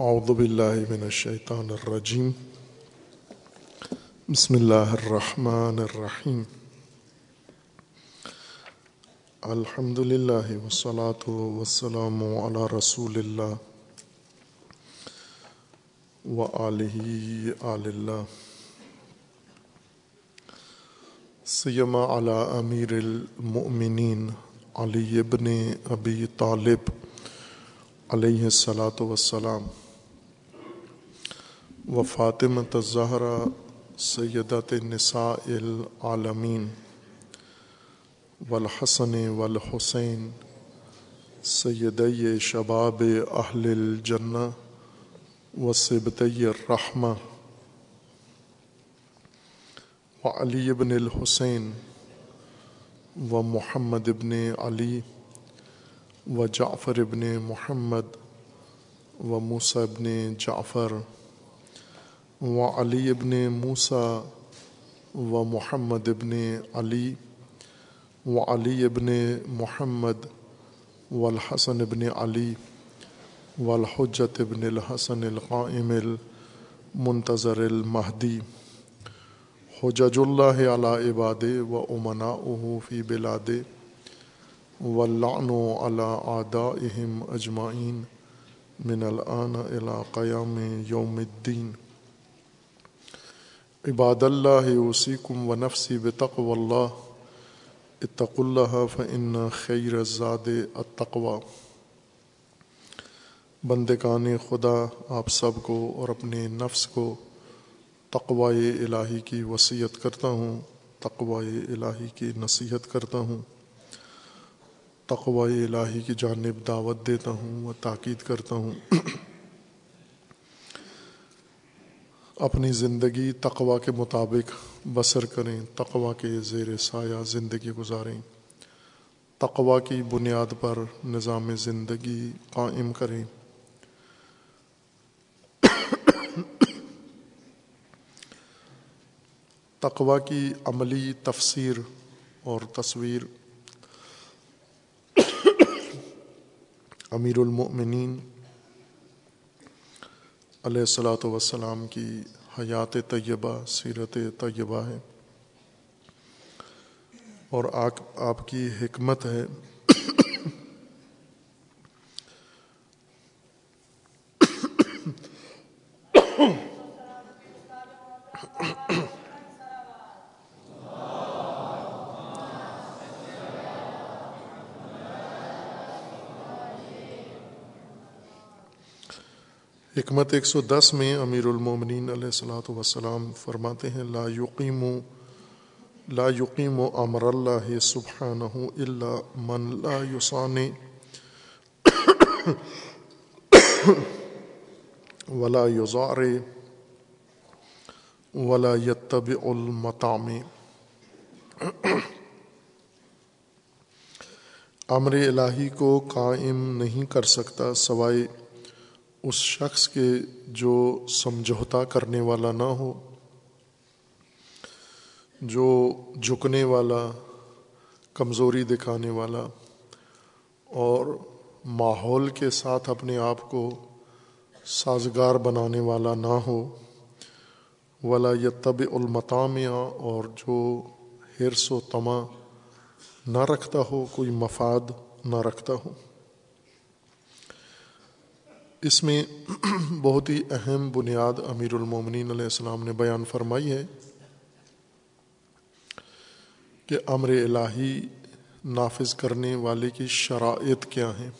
اعوذ باللہ من الشیطان الرجیم بسم اللہ الرحمن الرحیم الحمد للہ والصلاة والسلام على رسول اللہ وآلہ آل اللہ سیما علی امیر المؤمنین علی ابن ابی طالب علیہ الصلاۃ والسلام. و فاطمۃ الزہرا سیدت نساء العالمین والحسن والحسین سیدی شباب اہل الجنہ و سبتی الرحمہ و علی ابن الحسین و محمد ابن علی و جعفر ابن محمد و موسیٰ ابن جعفر و علی ابن موسیٰ و محمد ابن علی و علی ابن محمد و الحسن ابن علی و الحجت ابن الحسن القائم المنتظر المہدی حجج اللہ علی عباد و امنا فی بلاد و لعن علی آدائہم اجمعین من الآن الى قیام یوم الدین عباد اللہ وسیکم و نفسی بتقو اللہ اتق اللہ فإن خیر الزاد التقوی۔ بندگان خدا، آپ سب کو اور اپنے نفس کو تقوائے الہی کی وصیت کرتا ہوں تقوائے الہی کی نصیحت کرتا ہوں تقوائے الہی کی جانب دعوت دیتا ہوں و تاکید کرتا ہوں۔ اپنی زندگی تقوا کے مطابق بسر کریں تقوا کے زیر سایہ زندگی گزاریں تقوا کی بنیاد پر نظام زندگی قائم کریں۔ تقوا کی عملی تفسیر اور تصویر۔ امیر المؤمنین علیہ السلاۃ وسلام کی حیات طیبہ سیرت طیبہ ہے۔ اور آپ کی حکمت ہے حکمت ایک سو دس میں امیر المومنین علیہ السلاۃ وسلام فرماتے ہیں، لا یقیم لا یقیم و امر اللہ سبحانہ اللہ من لا یوسان ولا یزار ولا یتب المطام امر الہی کو قائم نہیں کر سکتا سوائے اس شخص کے جو سمجھوتا کرنے والا نہ ہو، جو جھکنے والا، کمزوری دکھانے والا، اور ماحول کے ساتھ اپنے آپ کو سازگار بنانے والا نہ ہو، ولا یا طب المطامیہ اور جو حرص و تما نہ رکھتا ہو، کوئی مفاد نہ رکھتا ہو۔ اس میں (clears throat) بہت ہی اہم بنیاد امیر المومنین علیہ السلام نے بیان فرمائی ہے کہ امر الہی نافذ کرنے والے کی شرائط کیا ہیں۔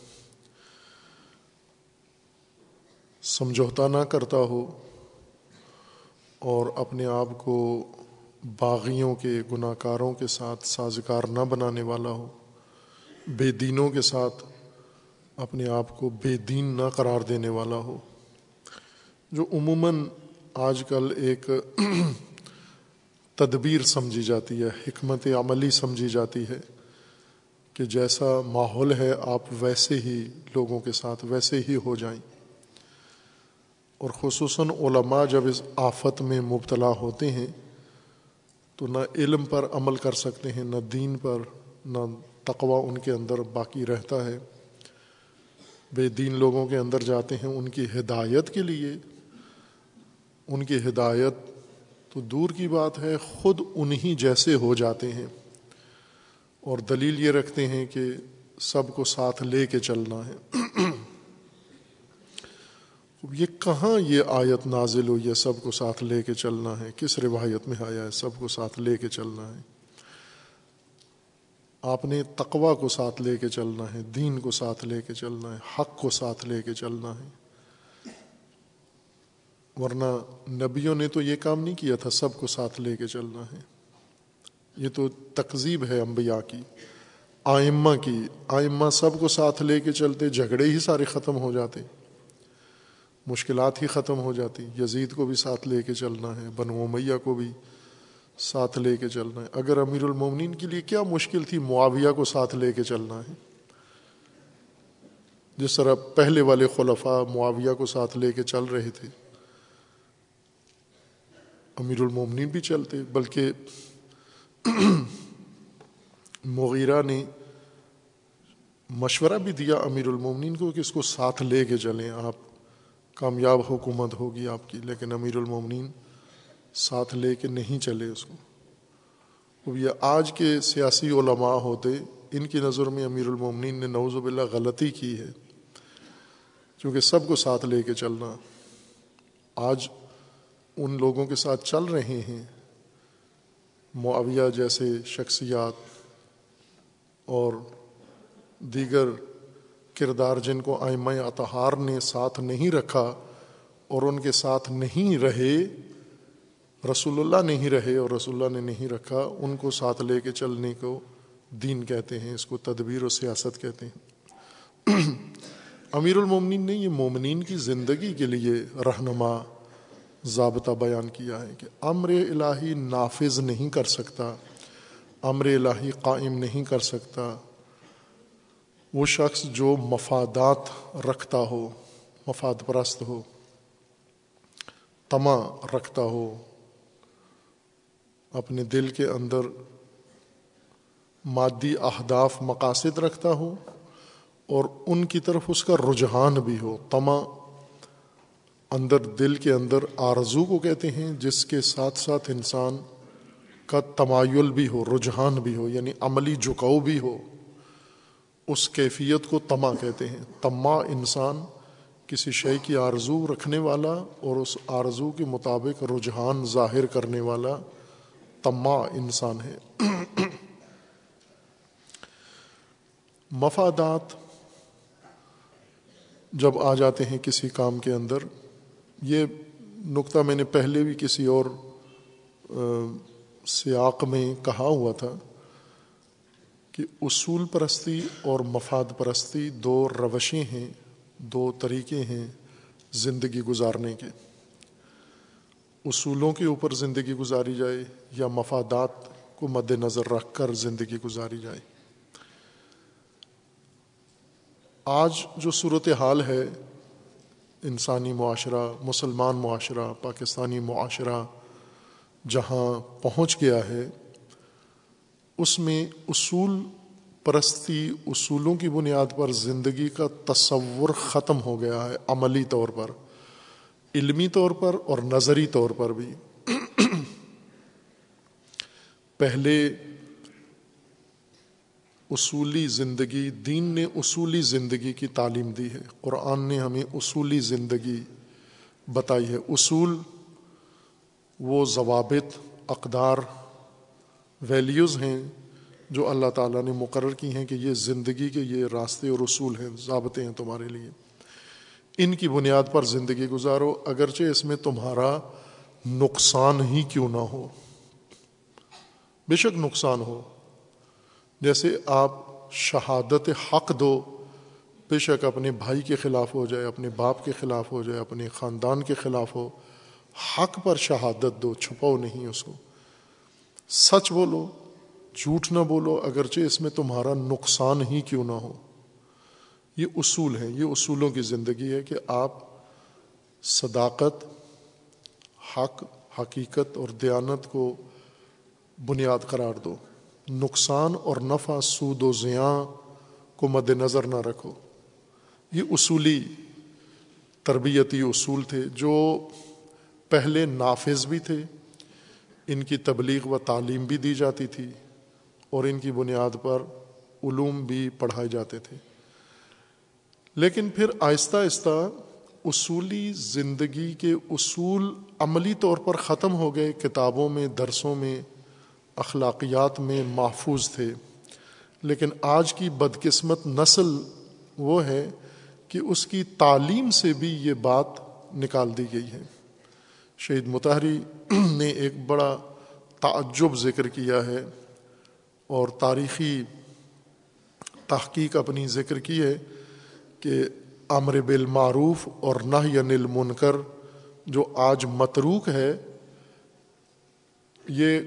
سمجھوتا نہ کرتا ہو اور اپنے آپ کو باغیوں کے گناہ کاروں کے ساتھ سازگار نہ بنانے والا ہو، بے دینوں کے ساتھ اپنے آپ کو بے دین نہ قرار دینے والا ہو۔ جو عموماً آج کل ایک (clears throat) تدبیر سمجھی جاتی ہے، حکمت عملی سمجھی جاتی ہے کہ جیسا ماحول ہے، آپ ویسے ہی لوگوں کے ساتھ ویسے ہی ہو جائیں۔ اور خصوصاً علماء جب اس آفت میں مبتلا ہوتے ہیں، تو نہ علم پر عمل کر سکتے ہیں، نہ دین پر، نہ تقوی ان کے اندر باقی رہتا ہے۔ بے دین لوگوں کے اندر جاتے ہیں، ان کی ہدایت کے لیے۔ ان کی ہدایت تو دور کی بات ہے، خود انہی جیسے ہو جاتے ہیں۔ اور دلیل یہ رکھتے ہیں کہ سب کو ساتھ لے کے چلنا ہے۔ یہ کہاں یہ آیت نازل ہو یہ سب کو ساتھ لے کے چلنا ہے؟ کس روایت میں آیا ہے، سب کو ساتھ لے کے چلنا ہے؟ آپ نے تقوا کو ساتھ لے کے چلنا ہے، دین کو ساتھ لے کے چلنا ہے، حق کو ساتھ لے کے چلنا ہے۔ ورنہ نبیوں نے تو یہ کام نہیں کیا تھا، سب کو ساتھ لے کے چلنا ہے۔ یہ تو تقزیب ہے انبیاء کی، آئمہ کی۔ آئمہ سب کو ساتھ لے کے چلتے، جھگڑے ہی سارے ختم ہو جاتے، مشکلات ہی ختم ہو جاتی۔ یزید کو بھی ساتھ لے کے چلنا ہے، بنو میاں کو بھی۔ ساتھ لے کے چلنا ہے۔ اگر امیر المومنین کے لیے کیا مشکل تھی، معاویہ کو ساتھ لے کے چلنا ہے۔ جس طرح پہلے والے خلفاء معاویہ کو ساتھ لے کے چل رہے تھے، امیر المومنین بھی چلتے۔ بلکہ مغیرہ نے مشورہ بھی دیا امیر المومنین کو کہ اس کو ساتھ لے کے چلیں۔ آپ کامیاب حکومت ہوگی آپ کی، لیکن امیر المومنین ساتھ لے کے نہیں چلے اس کو۔ اب یہ آج کے سیاسی علماء ہوتے، ان کی نظر میں امیر المومنین نے نوز باللہ غلطی کی ہے، کیونکہ سب کو ساتھ لے کے چلنا۔ آج ان لوگوں کے ساتھ چل رہے ہیں، معاویہ جیسے شخصیات اور دیگر کردار جن کو آئمہ اطہار نے ساتھ نہیں رکھا اور ان کے ساتھ نہیں رہے رسول اللہ نہیں رہے اور رسول اللہ نے نہیں رکھا، ان کو ساتھ لے کے چلنے کو دین کہتے ہیں، اس کو تدبیر و سیاست کہتے ہیں۔ (clears throat) امیر المومنین نے یہ مومنین کی زندگی کے لیے رہنما ضابطہ بیان کیا ہے کہ امر الہی نافذ نہیں کر سکتا، امر الہی قائم نہیں کر سکتا۔ وہ شخص جو مفادات رکھتا ہو، مفاد پرست ہو تما رکھتا ہو۔ اپنے دل کے اندر مادی اہداف، مقاصد رکھتا ہو اور ان کی طرف اس کا رجحان بھی ہو۔ تما اندر دل کے اندر آرزو کو کہتے ہیں، جس کے ساتھ ساتھ انسان کا تمایل بھی ہو، رجحان بھی ہو یعنی عملی جھکاؤ بھی ہو۔ اس کیفیت کو تما کہتے ہیں۔ تما انسان کسی شے کی آرزو رکھنے والا اور اس آرزو کے مطابق رجحان ظاہر کرنے والا تما انسان ہے۔ مفادات جب آ جاتے ہیں کسی کام کے اندر، یہ نقطہ میں نے پہلے بھی کسی اور سیاق میں کہا ہوا تھا کہ اصول پرستی اور مفاد پرستی دو روشیں ہیں، دو طریقے ہیں زندگی گزارنے کے۔ اصولوں کے اوپر زندگی گزاری جائے یا مفادات کو مد نظر رکھ کر زندگی گزاری جائے۔ آج جو صورت حال ہے، انسانی معاشرہ، مسلمان معاشرہ، پاکستانی معاشرہ جہاں پہنچ گیا ہے، اس میں اصول پرستی اصولوں کی بنیاد پر زندگی کا تصور ختم ہو گیا ہے عملی طور پر۔ علمی طور پر اور نظری طور پر بھی۔ پہلے اصولی زندگی، دین نے اصولی زندگی کی تعلیم دی ہے۔ قرآن نے ہمیں اصولی زندگی بتائی ہے۔ اصول وہ ضوابط، اقدار ویلیوز ہیں جو اللہ تعالیٰ نے مقرر کی ہیں کہ یہ زندگی کے یہ راستے اور اصول ہیں، ضابطے ہیں تمہارے لیے۔ ان کی بنیاد پر زندگی گزارو، اگرچہ اس میں تمہارا نقصان ہی کیوں نہ ہو۔ بے شک نقصان ہو۔ جیسے آپ شہادت حق دو، بے شک اپنے بھائی کے خلاف ہو جائے، اپنے باپ کے خلاف ہو جائے، اپنے خاندان کے خلاف ہو، حق پر شہادت دو، چھپاؤ نہیں اس کو۔ سچ بولو، جھوٹ نہ بولو، اگرچہ اس میں تمہارا نقصان ہی کیوں نہ ہو۔ یہ اصول ہیں، یہ اصولوں کی زندگی ہے کہ آپ صداقت، حق، حقیقت اور دیانت کو بنیاد قرار دو۔ نقصان اور نفع، سود و زیاں کو مد نظر نہ رکھو۔ یہ اصولی تربیتی اصول تھے جو پہلے نافذ بھی تھے، ان کی تبلیغ و تعلیم بھی دی جاتی تھی اور ان کی بنیاد پر علوم بھی پڑھائے جاتے تھے۔ لیکن پھر آہستہ آہستہ اصولی زندگی کے اصول عملی طور پر ختم ہو گئے، کتابوں میں، درسوں میں، اخلاقیات میں محفوظ تھے۔ لیکن آج کی بدقسمت نسل وہ ہے کہ اس کی تعلیم سے بھی یہ بات نکال دی گئی ہے۔ شہید متحری نے ایک بڑا تعجب ذکر کیا ہے اور تاریخی تحقیق اپنی ذکر کی ہے۔ کہ امر بالمعروف اور نہ انل منکر جو آج متروک ہے، یہ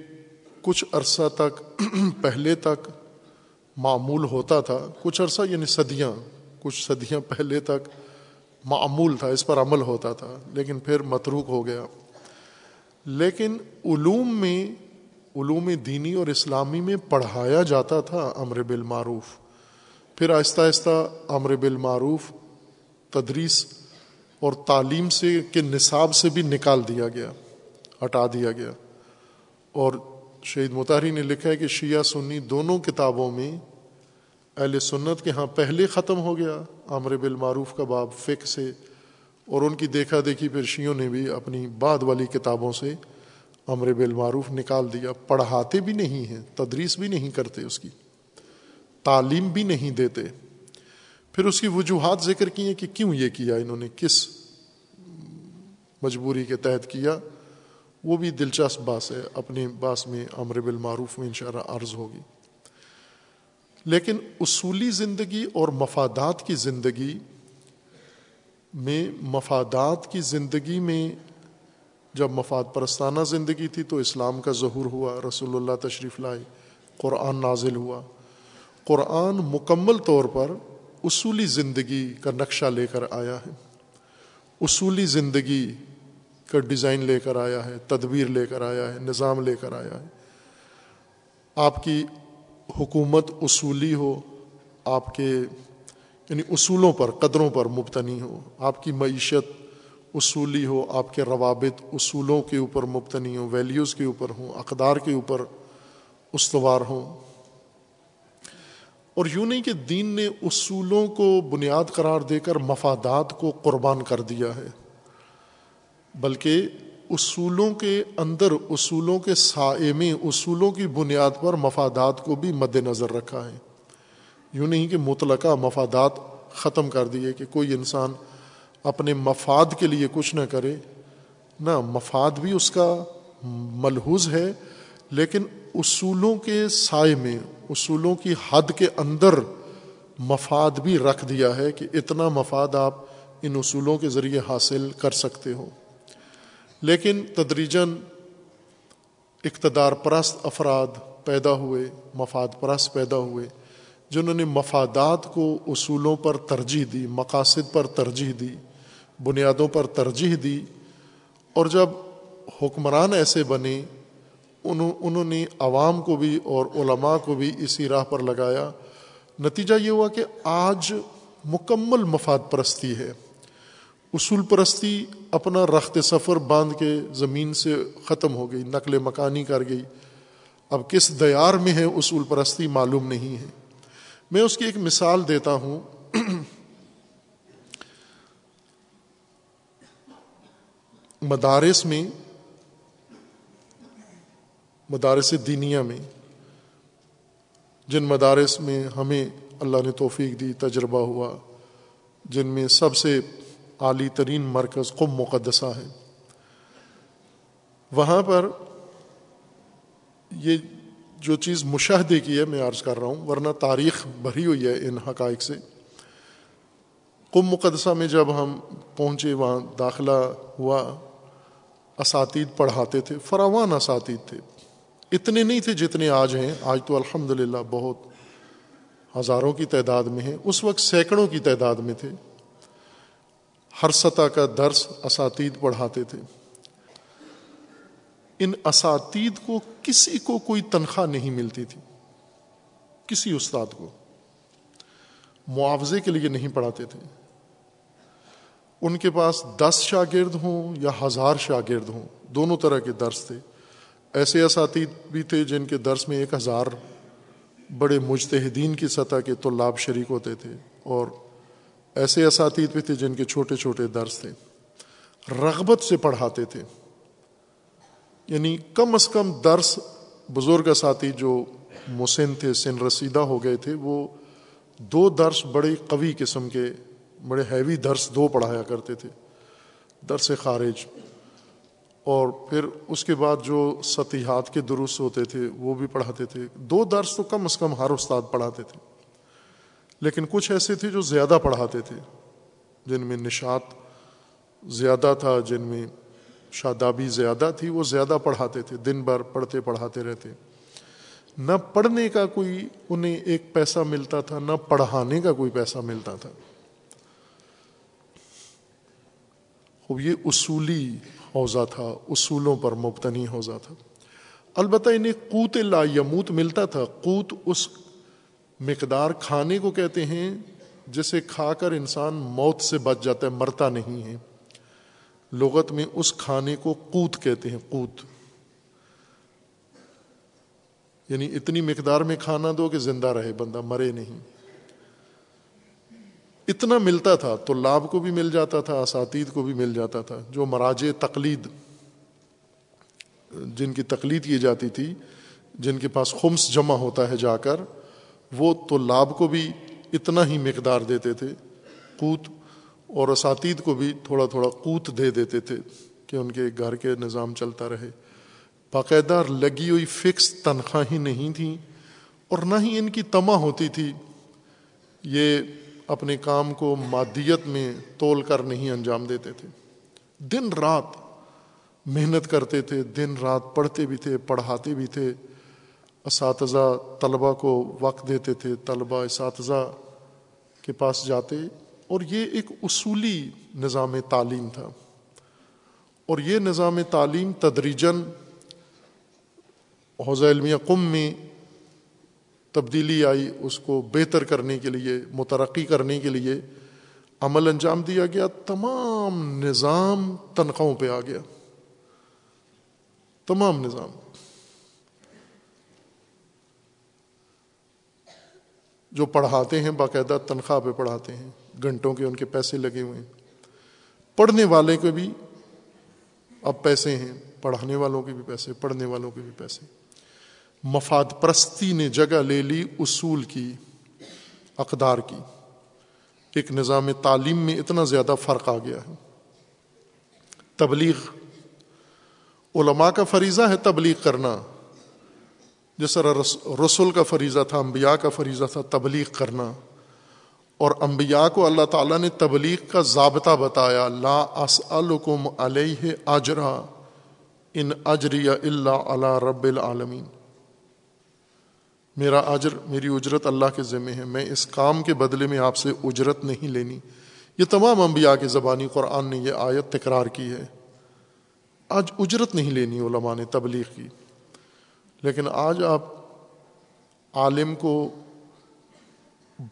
کچھ عرصہ تک، (clears throat) پہلے تک معمول ہوتا تھا۔ کچھ عرصہ یعنی صدیاں، کچھ صدیاں پہلے تک معمول تھا، اس پر عمل ہوتا تھا، لیکن پھر متروک ہو گیا۔ لیکن علوم میں، علوم دینی اور اسلامی میں پڑھایا جاتا تھا امر بالمعروف۔ پھر آہستہ آہستہ امر بالمعروف، تدریس اور تعلیم سے کے نصاب سے بھی نکال دیا گیا، ہٹا دیا گیا۔ اور شہید متحری نے لکھا ہے کہ شیعہ سنی دونوں کتابوں میں اہل سنت کے ہاں پہلے ختم ہو گیا امر بالمعروف کا باب فک سے، اور ان کی دیکھا دیکھی پھر شیعوں نے بھی اپنی بعد والی کتابوں سے امر بالمعروف نکال دیا۔ پڑھاتے بھی نہیں ہیں، تدریس بھی نہیں کرتے اس کی۔ تعلیم بھی نہیں دیتے۔ پھر اس کی وجوہات ذکر کی ہیں کہ کیوں یہ کیا، انہوں نے کس مجبوری کے تحت کیا۔ وہ بھی دلچسپ باس ہے، اپنے باس میں امر بالمعروف میں انشاءاللہ عرض ہوگی۔ لیکن اصولی زندگی اور مفادات کی زندگی میں، مفادات کی زندگی میں جب مفاد پرستانہ زندگی تھی تو اسلام کا ظہور ہوا، رسول اللہ تشریف لائے، قرآن نازل ہوا۔ قرآن مکمل طور پر اصولی زندگی کا نقشہ لے کر آیا ہے۔ اصولی زندگی کا ڈیزائن لے کر آیا ہے، تدبیر لے کر آیا ہے، نظام لے کر آیا ہے۔ آپ کی حکومت اصولی ہو، آپ کے یعنی اصولوں پر، قدروں پر مبتنی ہو۔ آپ کی معیشت اصولی ہو، آپ کے روابط اصولوں کے اوپر مبتنی ہوں ویلیوز کے اوپر ہوں، اقدار کے اوپر استوار ہوں۔ اور یوں نہیں کہ دین نے اصولوں کو بنیاد قرار دے کر مفادات کو قربان کر دیا ہے، بلکہ اصولوں کے اندر، اصولوں کے سائے میں، اصولوں کی بنیاد پر مفادات کو بھی مد نظر رکھا ہے۔ یوں نہیں کہ مطلقہ مفادات ختم کر دیے کہ کوئی انسان اپنے مفاد کے لیے کچھ نہ کرے۔ نہ، مفاد بھی اس کا ملحوظ ہے، لیکن اصولوں کے سائے میں اصولوں کی حد کے اندر مفاد بھی رکھ دیا ہے کہ اتنا مفاد آپ ان اصولوں کے ذریعے حاصل کر سکتے ہو۔ لیکن تدریجن اقتدار پرست افراد پیدا ہوئے، مفاد پرست پیدا ہوئے، جنہوں نے مفادات کو اصولوں پر ترجیح دی، مقاصد پر ترجیح دی، بنیادوں پر ترجیح دی، اور جب حکمران ایسے بنے انہوں انہوں نے عوام کو بھی اور علماء کو بھی اسی راہ پر لگایا۔ نتیجہ یہ ہوا کہ آج مکمل مفاد پرستی ہے۔ اصول پرستی اپنا رخت سفر باندھ کے زمین سے ختم ہو گئی، نقل مکانی کر گئی۔ اب کس دیار میں ہے اصول پرستی معلوم نہیں ہے۔ میں اس کی ایک مثال دیتا ہوں۔ (clears throat) مدارس میں مدارس دینیا میں، جن مدارس میں ہمیں اللہ نے توفیق دی، تجربہ ہوا، جن میں سب سے اعلی ترین مرکز قم مقدسہ ہے۔ وہاں پر یہ جو چیز مشاہدے کی ہے، میں عرض کر رہا ہوں، ورنہ تاریخ بھری ہوئی ہے ان حقائق سے۔ قم مقدسہ میں جب ہم پہنچے، وہاں داخلہ ہوا، اساتید پڑھاتے تھے، فراوان اساتید تھے۔ اتنے نہیں تھے جتنے آج ہیں۔ آج تو الحمد للہ بہت ہزاروں کی تعداد میں ہیں۔ اس وقت سینکڑوں کی تعداد میں تھے۔ ہر سطح کا درس اساتید پڑھاتے تھے۔ ان اساتید کو کسی کو کوئی تنخواہ نہیں ملتی تھی۔ کسی استاد کو۔ معاوضے کے لیے نہیں پڑھاتے تھے۔ ان کے پاس دس شاگرد ہوں یا ہزار شاگرد ہوں۔ دونوں طرح کے درس تھے۔ ایسے اساتید بھی تھے جن کے درس میں ایک ہزار بڑے مجتہدین کی سطح کے طلاب شریک ہوتے تھے اور ایسے اساتید بھی تھے جن کے چھوٹے چھوٹے درس تھے۔ رغبت سے پڑھاتے تھے۔ یعنی کم از کم درس بزرگ ساتھی جو مسن تھے، سن رسیدہ ہو گئے تھے، وہ دو درس بڑے قوی قسم کے، بڑے ہیوی درس دو پڑھایا کرتے تھے۔ درس خارج۔ اور پھر اس کے بعد جو ستیحات کے درست ہوتے تھے، وہ بھی پڑھاتے تھے۔ دو درس تو کم از کم ہر استاد پڑھاتے تھے۔ لیکن کچھ ایسے تھے جو زیادہ پڑھاتے تھے، جن میں نشات زیادہ تھا، جن میں شادابی زیادہ تھی، وہ زیادہ پڑھاتے تھے۔ دن بھر پڑھتے پڑھاتے رہتے۔ نہ پڑھنے کا کوئی انہیں ایک پیسہ ملتا تھا، نہ پڑھانے کا کوئی پیسہ ملتا تھا۔ یہ اصولی حوضہ تھا، اصولوں پر مبتنی حوضہ تھا۔ البتہ انہیں قوت لا یموت ملتا تھا۔ قوت اس مقدار کھانے کو کہتے ہیں جسے کھا کر انسان موت سے بچ جاتا ہے، مرتا نہیں ہے۔ لغت میں اس کھانے کو قوت کہتے ہیں، قوت۔ یعنی اتنی مقدار میں کھانا دو کہ زندہ رہے، بندہ مرے نہیں۔ اتنا ملتا تھا تو لاب کو بھی مل جاتا تھا، اساتید کو بھی مل جاتا تھا، جو مراج تقلید، جن کی تقلید کی جاتی تھی، جن کے پاس خمس جمع ہوتا ہے جا کر، وہ تو لاب کو بھی اتنا ہی مقدار دیتے تھے، قوت اور اساتید کو بھی تھوڑا تھوڑا قوت دے دیتے تھے کہ ان کے گھر کے نظام چلتا رہے۔ باقاعدہ لگی ہوئی فکس تنخواہیں نہیں تھیں اور نہ ہی ان کی تما ہوتی تھی۔ یہ اپنے کام کو مادیت میں تول کر نہیں انجام دیتے تھے۔ دن رات محنت کرتے تھے، دن رات پڑھتے بھی تھے، پڑھاتے بھی تھے۔ اساتذہ طلبہ کو وقت دیتے تھے، طلبہ اساتذہ کے پاس جاتے۔ اور یہ ایک اصولی نظام تعلیم تھا۔ اور یہ نظام تعلیم تدریجن حوضہ علمیہ قم میں تبدیلی آئی، اس کو بہتر کرنے کے لیے، مترقی کرنے کے لیے عمل انجام دیا گیا، تمام نظام تنخواہوں پہ آ گیا۔ تمام نظام۔ جو پڑھاتے ہیں، باقاعدہ تنخواہ پہ پڑھاتے ہیں، گھنٹوں کے ان کے پیسے لگے ہوئے ہیں۔ پڑھنے والے کے بھی اب پیسے ہیں، پڑھانے والوں کے بھی پیسے، پڑھنے والوں کے بھی پیسے۔ مفاد پرستی نے جگہ لے لی، اصول کی، اقدار کی۔ ایک نظام تعلیم میں اتنا زیادہ فرق آ گیا ہے۔ تبلیغ، علماء کا فریضہ ہے تبلیغ کرنا۔ جس طرح رسول کا فریضہ تھا، انبیاء کا فریضہ تھا، تبلیغ کرنا۔ اور انبیاء کو اللہ تعالیٰ نے تبلیغ کا ضابطہ بتایا، لا اسألکم علیہ اجرا ان اجری اللہ علی رب العالمین۔ میرا اجر، میری اجرت اللہ کے ذمے ہے۔ میں اس کام کے بدلے میں آپ سے اجرت نہیں لینی۔ یہ تمام انبیاء کی زبانی قرآن نے یہ آیت تکرار کی ہے۔ آج اجرت نہیں لینی علماء نے تبلیغ کی۔ لیکن آج آپ عالم کو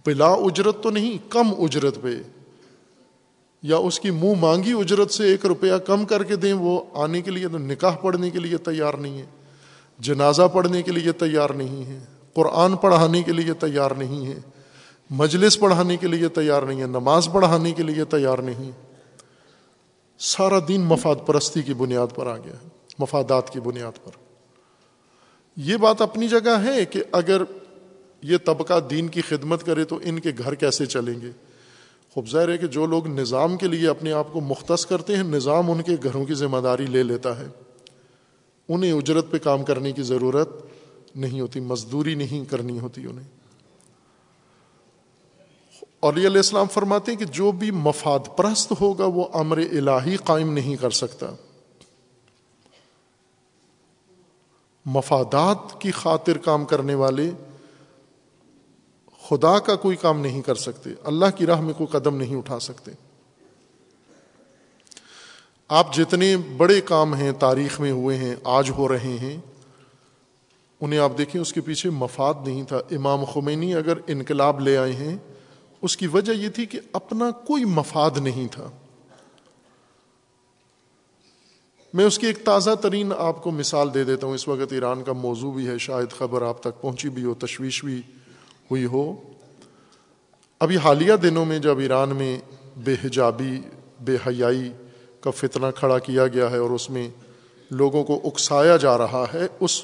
بلا اجرت تو نہیں، کم اجرت پہ یا اس کی منہ مانگی اجرت سے ایک روپیہ کم کر کے دیں، وہ آنے کے لیے تو نکاح پڑھنے کے لیے تیار نہیں ہے۔ جنازہ پڑھنے کے لیے تیار نہیں ہے۔ قرآن پڑھانے کے لیے تیار نہیں ہے، مجلس پڑھانے کے لیے تیار نہیں ہے، نماز پڑھانے کے لیے تیار نہیں سارا دین مفاد پرستی کی بنیاد پر آ گیا ہے، مفادات کی بنیاد پر۔ یہ بات اپنی جگہ ہے کہ اگر یہ طبقہ دین کی خدمت کرے تو ان کے گھر کیسے چلیں گے؟ خوب ظاہر ہے کہ جو لوگ نظام کے لیے اپنے آپ کو مختص کرتے ہیں، نظام ان کے گھروں کی ذمہ داری لے لیتا ہے۔ انہیں اجرت پہ کام کرنے کی ضرورت نہیں ہوتی، مزدوری نہیں کرنی ہوتی انہیں۔ اور علیہ السلام فرماتے ہیں کہ جو بھی مفاد پرست ہوگا وہ امر الہی قائم نہیں کر سکتا۔ مفادات کی خاطر کام کرنے والے خدا کا کوئی کام نہیں کر سکتے، اللہ کی راہ میں کوئی قدم نہیں اٹھا سکتے۔ آپ جتنے بڑے کام ہیں تاریخ میں ہوئے ہیں، آج ہو رہے ہیں انہیں آپ دیکھیں، اس کے پیچھے مفاد نہیں تھا۔ امام خمینی اگر انقلاب لے آئے ہیں، اس کی وجہ یہ تھی کہ اپنا کوئی مفاد نہیں تھا۔ میں اس کی ایک تازہ ترین آپ کو مثال دے دیتا ہوں۔ اس وقت ایران کا موضوع بھی ہے، شاید خبر آپ تک پہنچی بھی ہو، تشویش بھی ہوئی ہو۔ ابھی حالیہ دنوں میں جب ایران میں بے حجابی، بے حیائی کا فتنہ کھڑا کیا گیا ہے اور اس میں لوگوں کو اکسایا جا رہا ہے، اس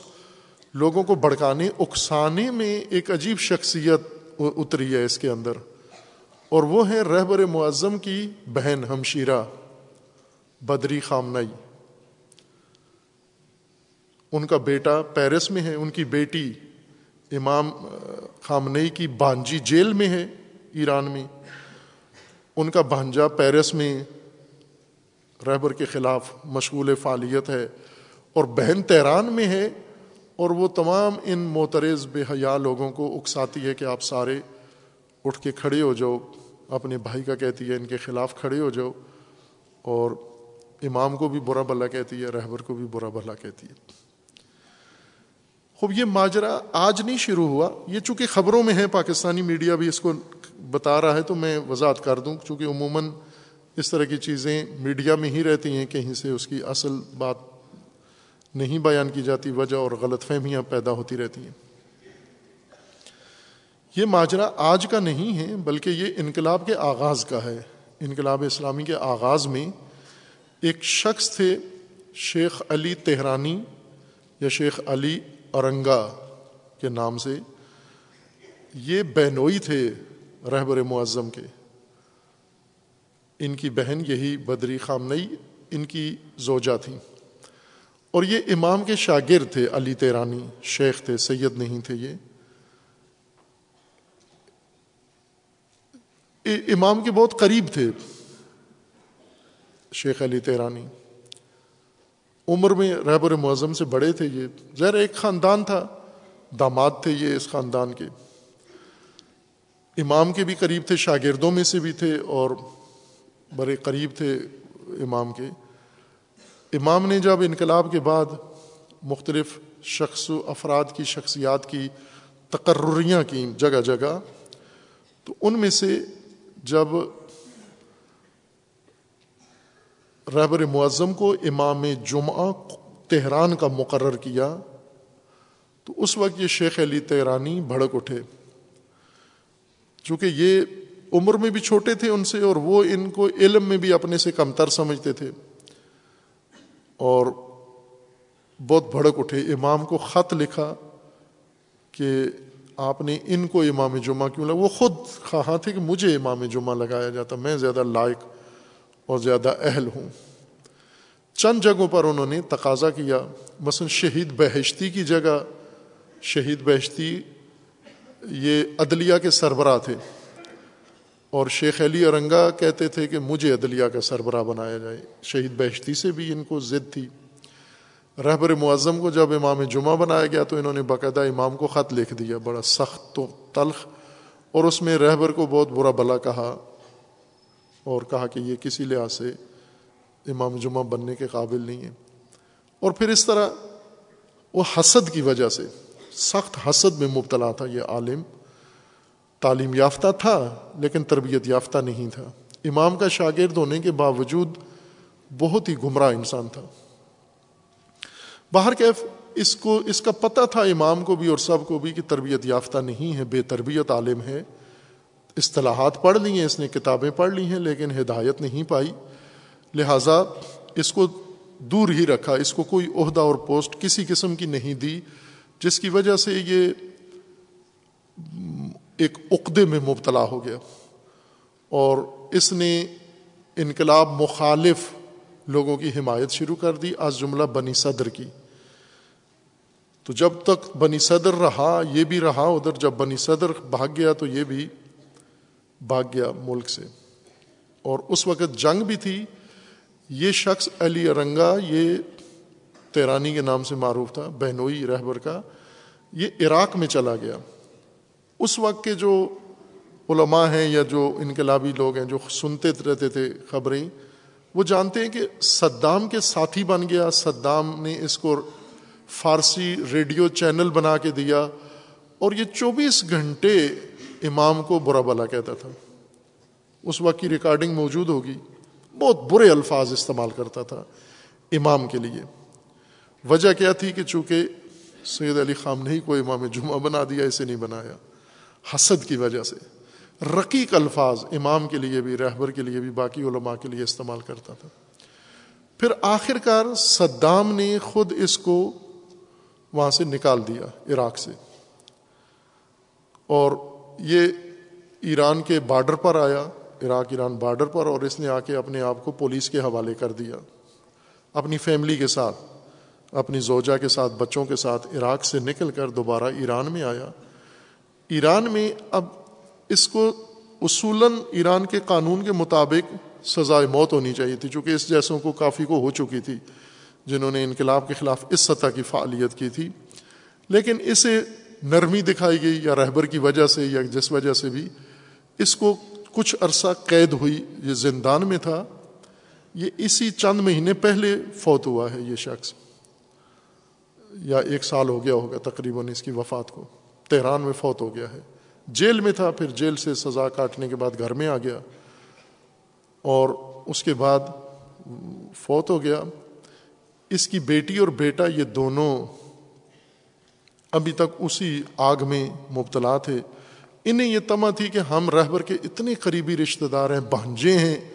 لوگوں کو بڑکانے اکسانے میں ایک عجیب شخصیت اتری ہے اس کے اندر۔ اور وہ ہے رہبر معظم کی بہن ہمشیرہ، بدری خامنئی۔ ان کا بیٹا پیرس میں ہے، ان کی بیٹی امام خامنئی کی بانجی جیل میں ہے ایران میں۔ ان کا بھانجا پیرس میں رہبر کے خلاف مشغول فعالیت ہے۔ اور بہن تہران میں ہے اور وہ تمام ان معترض بے حیا لوگوں کو اکساتی ہے کہ آپ سارے اٹھ کے کھڑے ہو جاؤ، اپنے بھائی کا کہتی ہے ان کے خلاف کھڑے ہو جاؤ، اور امام کو بھی برا بھلا کہتی ہے، رہبر کو بھی برا بھلا کہتی ہے۔ خوب، یہ ماجرا آج نہیں شروع ہوا، یہ چونکہ خبروں میں ہے، پاکستانی میڈیا بھی اس کو بتا رہا ہے، تو میں وضاحت کر دوں، چونکہ عموماً اس طرح کی چیزیں میڈیا میں ہی رہتی ہیں، کہیں سے اس کی اصل بات نہیں بیان کی جاتی، وجہ اور غلط فہمیاں پیدا ہوتی رہتی ہیں۔ یہ ماجرا آج کا نہیں ہے، بلکہ یہ انقلاب کے آغاز کا ہے۔ انقلاب اسلامی کے آغاز میں ایک شخص تھے، شیخ علی تہرانی یا شیخ علی اورنگا کے نام سے۔ یہ بہنوئی تھے رہبر معظم کے۔ ان کی بہن یہی بدری خامنئی، ان کی زوجہ تھیں۔ اور یہ امام کے شاگرد تھے علی تیرانی، شیخ تھے، سید نہیں تھے یہ۔ امام کے بہت قریب تھے شیخ علی تیرانی۔ عمر میں رہبر معظم سے بڑے تھے یہ۔ زہر ایک خاندان تھا، داماد تھے یہ اس خاندان کے۔ امام کے بھی قریب تھے، شاگردوں میں سے بھی تھے اور بڑے قریب تھے امام کے۔ امام نے جب انقلاب کے بعد مختلف شخص و افراد کی شخصیات کی تقرریاں کی جگہ جگہ، تو ان میں سے جب رہبر معظم کو امام جمعہ تہران کا مقرر کیا، تو اس وقت یہ شیخ علی تہرانی بھڑک اٹھے۔ چونکہ یہ عمر میں بھی چھوٹے تھے ان سے اور وہ ان کو علم میں بھی اپنے سے کمتر سمجھتے تھے۔ اور بہت بھڑک اٹھے۔ امام کو خط لکھا کہ آپ نے ان کو امام جمعہ کیوں لگا وہ خود خواہاں تھے کہ مجھے امام جمعہ لگایا جاتا، میں زیادہ لائق اور زیادہ اہل ہوں۔ چند جگہوں پر انہوں نے تقاضا کیا۔ مثلا شہید بہشتی کی جگہ، شہید بہشتی یہ عدلیہ کے سربراہ تھے۔ اور شیخ علی ارنگا کہتے تھے کہ مجھے عدلیہ کا سربراہ بنایا جائے۔ شہید بہشتی سے بھی ان کو ضد تھی۔ رہبر معظم کو جب امام جمعہ بنایا گیا تو انہوں نے باقاعدہ امام کو خط لکھ دیا، بڑا سخت تو تلخ، اور اس میں رہبر کو بہت برا بلا کہا اور کہا کہ یہ کسی لحاظ سے امام جمعہ بننے کے قابل نہیں ہے۔ اور پھر اس طرح وہ حسد کی وجہ سے، سخت حسد میں مبتلا تھا یہ عالم۔ تعلیم یافتہ تھا، لیکن تربیت یافتہ نہیں تھا۔ امام کا شاگرد ہونے کے باوجود بہت ہی گمراہ انسان تھا۔ باہر کیف، اس کو، اس کا پتہ تھا امام کو بھی اور سب کو بھی کہ تربیت یافتہ نہیں ہے، بے تربیت عالم ہے۔ اصطلاحات پڑھ لی ہیں، اس نے کتابیں پڑھ لی ہیں، لیکن ہدایت نہیں پائی۔ لہٰذا اس کو دور ہی رکھا، اس کو کوئی عہدہ اور پوسٹ کسی قسم کی نہیں دی، جس کی وجہ سے یہ ایک عقدے میں مبتلا ہو گیا اور اس نے انقلاب مخالف لوگوں کی حمایت شروع کر دی آج جملہ بنی صدر کی۔ تو جب تک بنی صدر رہا، یہ بھی رہا، ادھر جب بنی صدر بھاگ گیا تو یہ بھی بھاگ گیا ملک سے۔ اور اس وقت جنگ بھی تھی۔ یہ شخص علی ارنگا، یہ تیرانی کے نام سے معروف تھا، بہنوئی رہبر کا، یہ عراق میں چلا گیا۔ اس وقت کے جو علماء ہیں یا جو انقلابی لوگ ہیں جو سنتے رہتے تھے خبریں، وہ جانتے ہیں کہ صدام کے ساتھی بن گیا۔ صدام نے اس کو فارسی ریڈیو چینل بنا کے دیا اور یہ چوبیس گھنٹے امام کو برا بلا کہتا تھا۔ اس وقت کی ریکارڈنگ موجود ہوگی۔ بہت برے الفاظ استعمال کرتا تھا امام کے لیے۔ وجہ کیا تھی کہ چونکہ سید علی خام نے ہی کوئی امام جمعہ بنا دیا، اسے نہیں بنایا۔ حسد کی وجہ سے۔ رقیق الفاظ امام کے لیے بھی، رہبر کے لیے بھی، باقی علماء کے لیے استعمال کرتا تھا۔ پھر آخر کار صدام نے خود اس کو وہاں سے نکال دیا عراق سے۔ اور یہ ایران کے بارڈر پر آیا، عراق ایران بارڈر پر، اور اس نے آ کے اپنے آپ کو پولیس کے حوالے کر دیا۔ اپنی فیملی کے ساتھ، اپنی زوجہ کے ساتھ، بچوں کے ساتھ عراق سے نکل کر دوبارہ ایران میں آیا۔ ایران میں اب اس کو اصولاً ایران کے قانون کے مطابق سزائے موت ہونی چاہیے تھی، چونکہ اس جیسوں کو کافی کو ہو چکی تھی، جنہوں نے انقلاب کے خلاف اس سطح کی فعالیت کی تھی۔ لیکن اسے نرمی دکھائی گئی یا رہبر کی وجہ سے یا جس وجہ سے بھی اس کو کچھ عرصہ قید ہوئی، یہ زندان میں تھا۔ یہ اسی چند مہینے پہلے فوت ہوا ہے یہ شخص۔ یا ایک سال ہو گیا ہوگا تقریباً اس کی وفات کو۔ تہران میں فوت ہو گیا ہے۔ جیل میں تھا، پھر جیل سے سزا کاٹنے کے بعد گھر میں آ گیا۔ اور اس کے بعد فوت ہو گیا۔ اس کی بیٹی اور بیٹا یہ دونوں ابھی تک اسی آگ میں مبتلا تھے۔ انہیں یہ تما تھی کہ ہم رہبر کے اتنے قریبی رشتہ دار ہیں بہنجے ہیں۔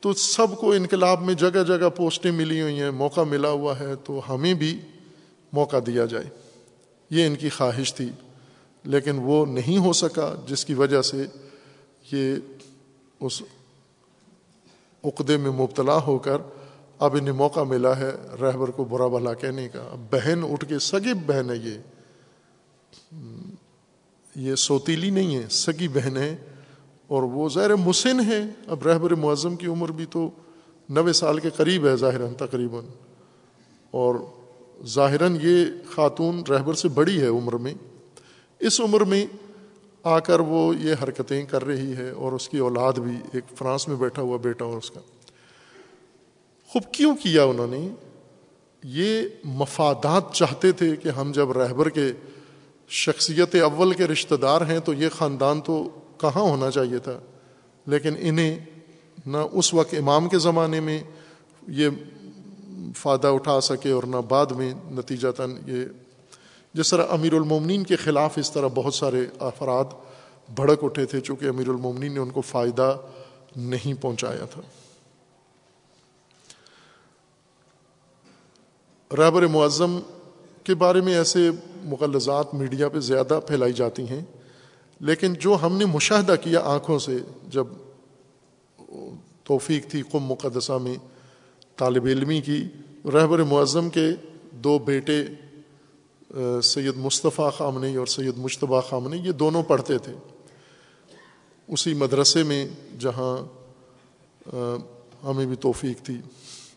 تو سب کو انقلاب میں جگہ جگہ پوسٹیں ملی ہوئی ہیں، موقع ملا ہوا ہے تو ہمیں بھی موقع دیا جائے۔ یہ ان کی خواہش تھی، لیکن وہ نہیں ہو سکا، جس کی وجہ سے یہ اس عقدے میں مبتلا ہو کر اب انہیں موقع ملا ہے رہبر کو برا بھلا کہنے کا۔ اب بہن اٹھ کے سگی بہن ہے یہ۔ یہ سوتیلی نہیں ہے، سگی بہن ہے اور وہ ظاہر مسن ہے۔ اب رہبر معظم کی عمر بھی تو نوے سال کے قریب ہے ظاہراً تقریباً۔ اور ظاہراً یہ خاتون رہبر سے بڑی ہے عمر میں۔ اس عمر میں آ کر وہ یہ حرکتیں کر رہی ہے اور اس کی اولاد بھی ایک فرانس میں بیٹھا ہوا بیٹا اور اس کا۔ خوب کیوں کیا انہوں نے؟ یہ مفادات چاہتے تھے کہ ہم جب رہبر کے شخصیت اول کے رشتہ دار ہیں تو یہ خاندان تو کہاں ہونا چاہیے تھا؟ لیکن انہیں نہ اس وقت امام کے زمانے میں یہ فائدہ اٹھا سکے اور نہ بعد میں نتیجہ تن یہ جس طرح امیر المومنین کے خلاف اس طرح بہت سارے افراد بھڑک اٹھے تھے، چونکہ امیر المومنین نے ان کو فائدہ نہیں پہنچایا تھا۔ رہبر معظم کے بارے میں ایسے مغلزات میڈیا پہ زیادہ پھیلائی جاتی ہیں، لیکن جو ہم نے مشاہدہ کیا آنکھوں سے جب توفیق تھی قم مقدسہ میں طالب علمی کی رہبر معظم کے دو بیٹے سید مصطفیٰ خامنی اور سید مشتبہ خامنی یہ دونوں پڑھتے تھے۔ اسی مدرسے میں جہاں ہمیں بھی توفیق تھی،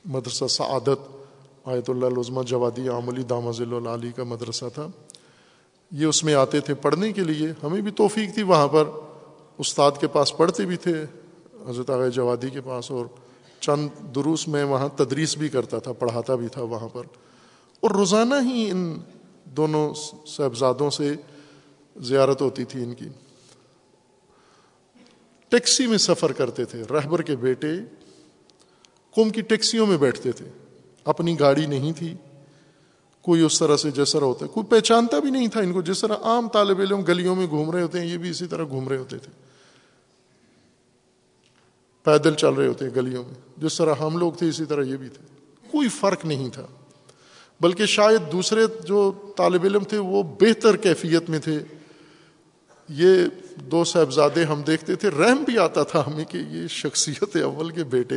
مدرسہ سعادت، آیت اللہ العظمہ جوادی عاملی دامہ ذیل العلی کا مدرسہ تھا۔ یہ اس میں آتے تھے پڑھنے کے لیے۔ ہمیں بھی توفیق تھی وہاں پر۔ استاد کے پاس پڑھتے بھی تھے، حضرت آغ جوادی کے پاس اور چند دروس میں وہاں تدریس بھی کرتا تھا، پڑھاتا بھی تھا وہاں پر۔ اور روزانہ ہی ان دونوں صاحبزادوں سے زیارت ہوتی تھی ان کی۔ ٹیکسی میں سفر کرتے تھے، رہبر کے بیٹے قوم کی ٹیکسیوں میں بیٹھتے تھے۔ اپنی گاڑی نہیں تھی، کوئی اس طرح سے جس طرح ہوتا ہے۔ کوئی پہچانتا بھی نہیں تھا ان کو، جس طرح عام طالب علم گلیوں میں گھوم رہے ہوتے ہیں، یہ بھی اسی طرح گھوم رہے ہوتے تھے۔ پیدل چل رہے ہوتے ہیں گلیوں میں۔ جس طرح ہم لوگ تھے، اسی طرح یہ بھی تھے۔ کوئی فرق نہیں تھا۔ بلکہ شاید دوسرے جو طالب علم تھے، وہ بہتر کیفیت میں تھے۔ یہ دو صاحبزادے ہم دیکھتے تھے۔ رحم بھی آتا تھا ہمیں کہ یہ شخصیت اول کے بیٹے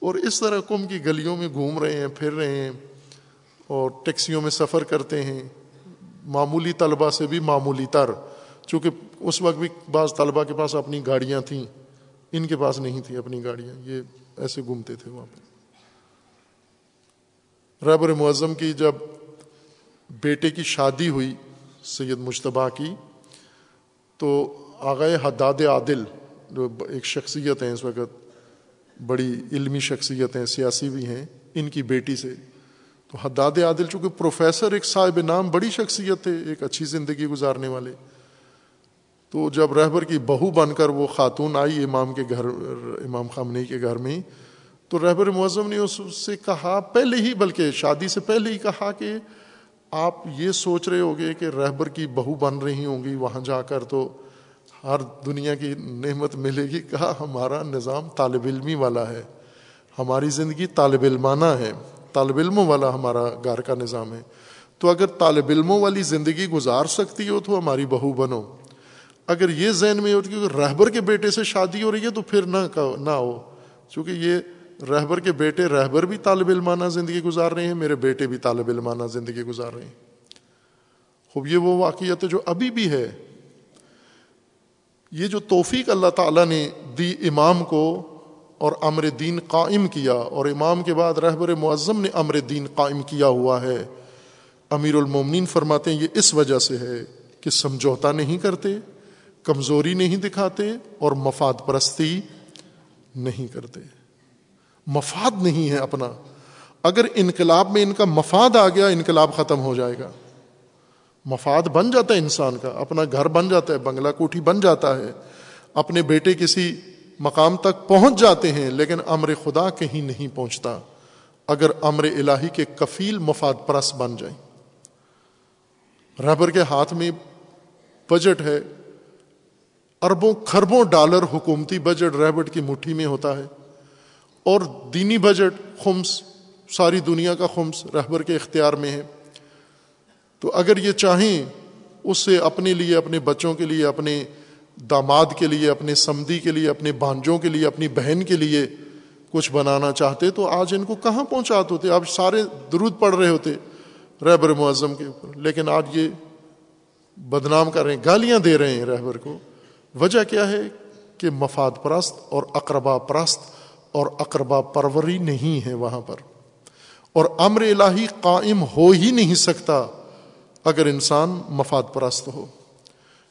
اور اس طرح کم کی گلیوں میں گھوم رہے ہیں، پھر رہے ہیں اور ٹیکسیوں میں سفر کرتے ہیں۔ معمولی طلبہ سے بھی معمولی تر۔ چونکہ اس وقت بھی بعض طلبہ کے پاس اپنی گاڑیاں تھیں۔ ان کے پاس نہیں تھیں اپنی گاڑیاں، یہ ایسے گھومتے تھے وہاں پہ رہبر معظم کی جب بیٹے کی شادی ہوئی سید مشتبہ کی، تو آگئے حداد عادل جو ایک شخصیت ہیں، اس وقت بڑی علمی شخصیت ہیں، سیاسی بھی ہیں، ان کی بیٹی سے۔ تو حداد عادل چونکہ پروفیسر ایک صاحب نام، بڑی شخصیت تھے ایک اچھی زندگی گزارنے والے۔ تو جب رہبر کی بہو بن کر وہ خاتون آئی امام کے گھر، امام خامنی کے گھر میں، تو رہبر معظم نے اس سے کہا، پہلے ہی، بلکہ شادی سے پہلے ہی کہا کہ آپ یہ سوچ رہے ہوگے کہ رہبر کی بہو بن رہی ہوں گی وہاں جا کر تو ہر دنیا کی نعمت ملے گی۔ کہا، ہمارا نظام طالب علمی والا ہے، ہماری زندگی طالب علمانہ ہے، طالب علموں والا ہمارا گھر کا نظام ہے۔ تو اگر طالب علموں والی زندگی گزار سکتی ہو تو ہماری بہو بنو۔ اگر یہ ذہن میں ہوتی کہ رہبر کے بیٹے سے شادی ہو رہی ہے تو پھر نہ نہ ہو۔ چونکہ یہ رہبر کے بیٹے رہبر بھی طالب علمانہ زندگی گزار رہے ہیں، میرے بیٹے بھی طالب علمانہ زندگی گزار رہے ہیں۔ خوب، یہ وہ واقعیت جو ابھی بھی ہے۔ یہ جو توفیق اللہ تعالیٰ نے دی امام کو اور امر دین قائم کیا، اور امام کے بعد رہبر معظم نے امر دین قائم کیا ہوا ہے۔ امیر المومنین فرماتے ہیں، یہ اس وجہ سے ہے کہ سمجھوتا نہیں کرتے۔ کمزوری نہیں دکھاتے اور مفاد پرستی نہیں کرتے۔ مفاد نہیں ہے اپنا۔ اگر انقلاب میں ان کا مفاد آ گیا، انقلاب ختم ہو جائے گا۔ مفاد بن جاتا ہے انسان کا، اپنا گھر بن جاتا ہے، بنگلہ کوٹھی بن جاتا ہے۔ اپنے بیٹے کسی مقام تک پہنچ جاتے ہیں، لیکن امر خدا کہیں نہیں پہنچتا۔ اگر امر الہی کے کفیل مفاد پرس بن جائیں۔ ربر کے ہاتھ میں بجٹ ہے اربوں خربوں ڈالر حکومتی بجٹ ریبٹ کی مٹھی میں ہوتا ہے اور دینی بجٹ خمس، ساری دنیا کا خمس رہبر کے اختیار میں ہے۔ تو اگر یہ چاہیں، اس سے اپنے لیے، اپنے بچوں کے لیے، اپنے داماد کے لیے، اپنے سمدی کے لیے، اپنے بانجوں کے لیے، اپنی بہن کے لیے کچھ بنانا چاہتے تو آج ان کو کہاں پہنچاتے ہوتے؟ اب سارے درود پڑھ رہے ہوتے رہبر معظم کے اوپر، لیکن آج یہ بدنام کر رہے ہیں، گالیاں دے رہے ہیں رہبر کو۔ وجہ کیا ہے کہ مفاد پرست اور اقربا پرست اور اقربا پروری نہیں ہے وہاں پر۔ اور امر الہی قائم ہو ہی نہیں سکتا اگر انسان مفاد پرست ہو۔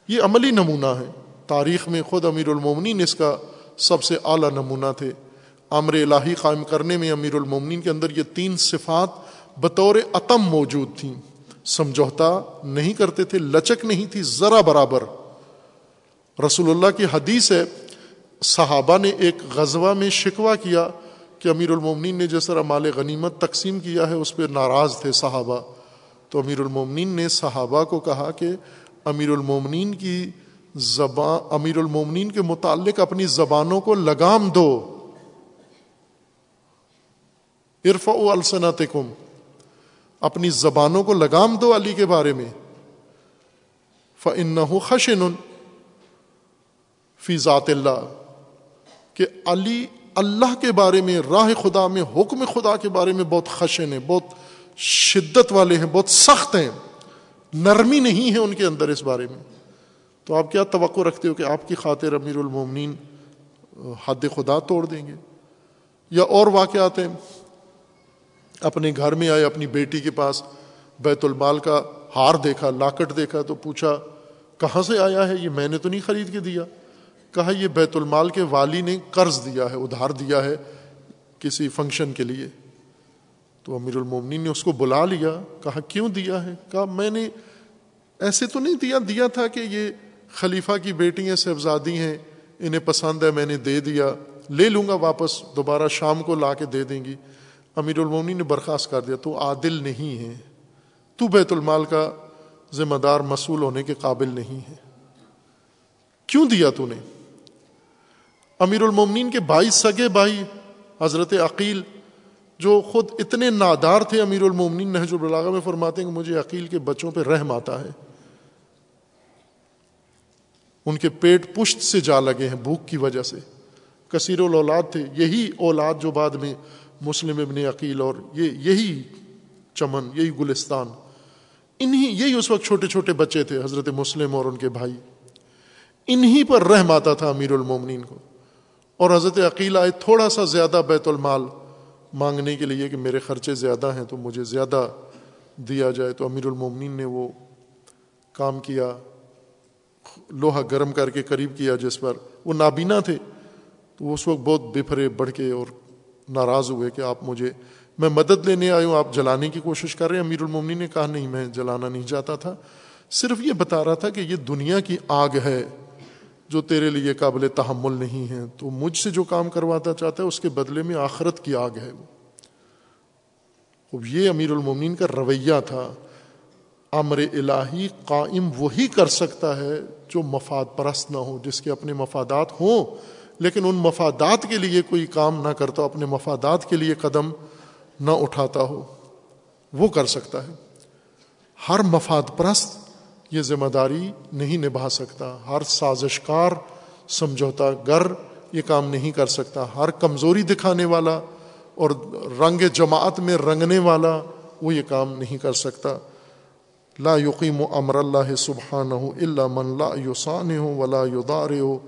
یہ عملی نمونہ ہے۔ تاریخ میں خود امیر المومنین اس کا سب سے اعلیٰ نمونہ تھے۔ امر الہی قائم کرنے میں امیر المومنین کے اندر یہ تین صفات بطور عتم موجود تھیں۔ سمجھوتا نہیں کرتے تھے، لچک نہیں تھی، ذرا برابر۔ رسول اللہ کی حدیث ہے، صحابہ نے ایک غزوہ میں شکوہ کیا کہ امیر المومنین نے جس طرح مال غنیمت تقسیم کیا ہے، اس پہ ناراض تھے صحابہ۔ تو امیر المومنین نے صحابہ کو کہا کہ امیر المومنین کی زبان، امیر المومنین کے متعلق اپنی زبانوں کو لگام دو۔ عرف و السنت اپنی زبانوں کو لگام دو علی کے بارے میں۔ فن خشن فی ذات اللہ، کہ علی اللہ کے بارے میں، راہ خدا میں، حکم خدا کے بارے میں بہت خشن ہے بہت شدت والے ہیں، بہت سخت ہیں، نرمی نہیں ہے ان کے اندر اس بارے میں۔ تو آپ کیا توقع رکھتے ہو کہ آپ کی خاطر امیر المومنین، حد خدا توڑ دیں گے؟ یا اور واقعات ہیں؟ اپنے گھر میں آئے، اپنی بیٹی کے پاس بیت المال کا ہار دیکھا، لاکٹ دیکھا، تو پوچھا، کہاں سے آیا ہے؟ یہ میں نے تو نہیں خرید کے دیا۔ کہا یہ بیت المال کے والی نے قرض دیا ہے، ادھار دیا ہے کسی فنکشن کے لیے۔ تو امیر المومنین نے اس کو بلا لیا، کہا کیوں دیا ہے؟ کہا میں نے ایسے تو نہیں دیا دیا تھا کہ یہ خلیفہ کی بیٹیاں صاحبزادی ہیں، انہیں پسند ہے، میں نے دے دیا، لے لوں گا واپس، دوبارہ شام کو لا کے دے دیں گی۔ امیر المومنی نے برخاست کر دیا، تو عادل نہیں ہے تو بیت المال کا ذمہ دار مصول ہونے کے قابل نہیں ہے کیوں دیا تو نے؟ امیر المومنین کے بھائی سگے بھائی، حضرت عقیل، جو خود اتنے نادار تھے امیر المومنین، نہج البلاغہ میں فرماتے ہیں کہ مجھے عقیل کے بچوں پہ رحم آتا ہے۔ ان کے پیٹ پشت سے جا لگے ہیں بھوک کی وجہ سے۔ کثیر الاولاد تھے، یہی اولاد جو بعد میں مسلم ابن عقیل اور یہ یہی چمن، یہی گلستان۔ انہی، یہی اس وقت چھوٹے چھوٹے بچے تھے، حضرت مسلم اور ان کے بھائی۔ انہی پر رحم آتا تھا امیر المومنین کو۔ اور حضرت عقیل آئے تھوڑا سا زیادہ بیت المال، مانگنے کے لیے کہ میرے خرچے زیادہ ہیں تو مجھے زیادہ دیا جائے۔ تو امیر المومنین نے وہ کام کیا، لوہا گرم کر کے قریب کیا جس پر۔ وہ نابینا تھے، تو وہ اس وقت بہت بفرے بڑھ کے اور ناراض ہوئے کہ آپ مجھے، میں مدد لینے آئی ہوں، آپ جلانے کی کوشش کر رہے ہیں۔ امیر المومنین نے کہا، نہیں، میں جلانا نہیں چاہتا تھا۔ صرف یہ بتا رہا تھا کہ یہ دنیا کی آگ ہے۔ جو تیرے لیے قابل تحمل نہیں ہے تو مجھ سے جو کام کرواتا چاہتا ہے، اس کے بدلے میں آخرت کی آگ ہے۔ وہ یہ امیر المومنین کا رویہ تھا۔ امر الہی قائم وہی کر سکتا ہے جو مفاد پرست نہ ہو، جس کے اپنے مفادات ہوں۔ لیکن ان مفادات کے لیے کوئی کام نہ کرتا اپنے مفادات کے لیے قدم نہ اٹھاتا ہو۔ وہ کر سکتا ہے۔ ہر مفاد پرست یہ ذمہ داری نہیں نبھا سکتا۔ ہر سازش کار سمجھوتا گر یہ کام نہیں کر سکتا۔ ہر کمزوری دکھانے والا اور رنگ جماعت میں رنگنے والا وہ یہ کام نہیں کر سکتا۔ لا یقیم و امر اللہ سبحان ہو اللہ من لا یوسان ہو ولا یدار ہو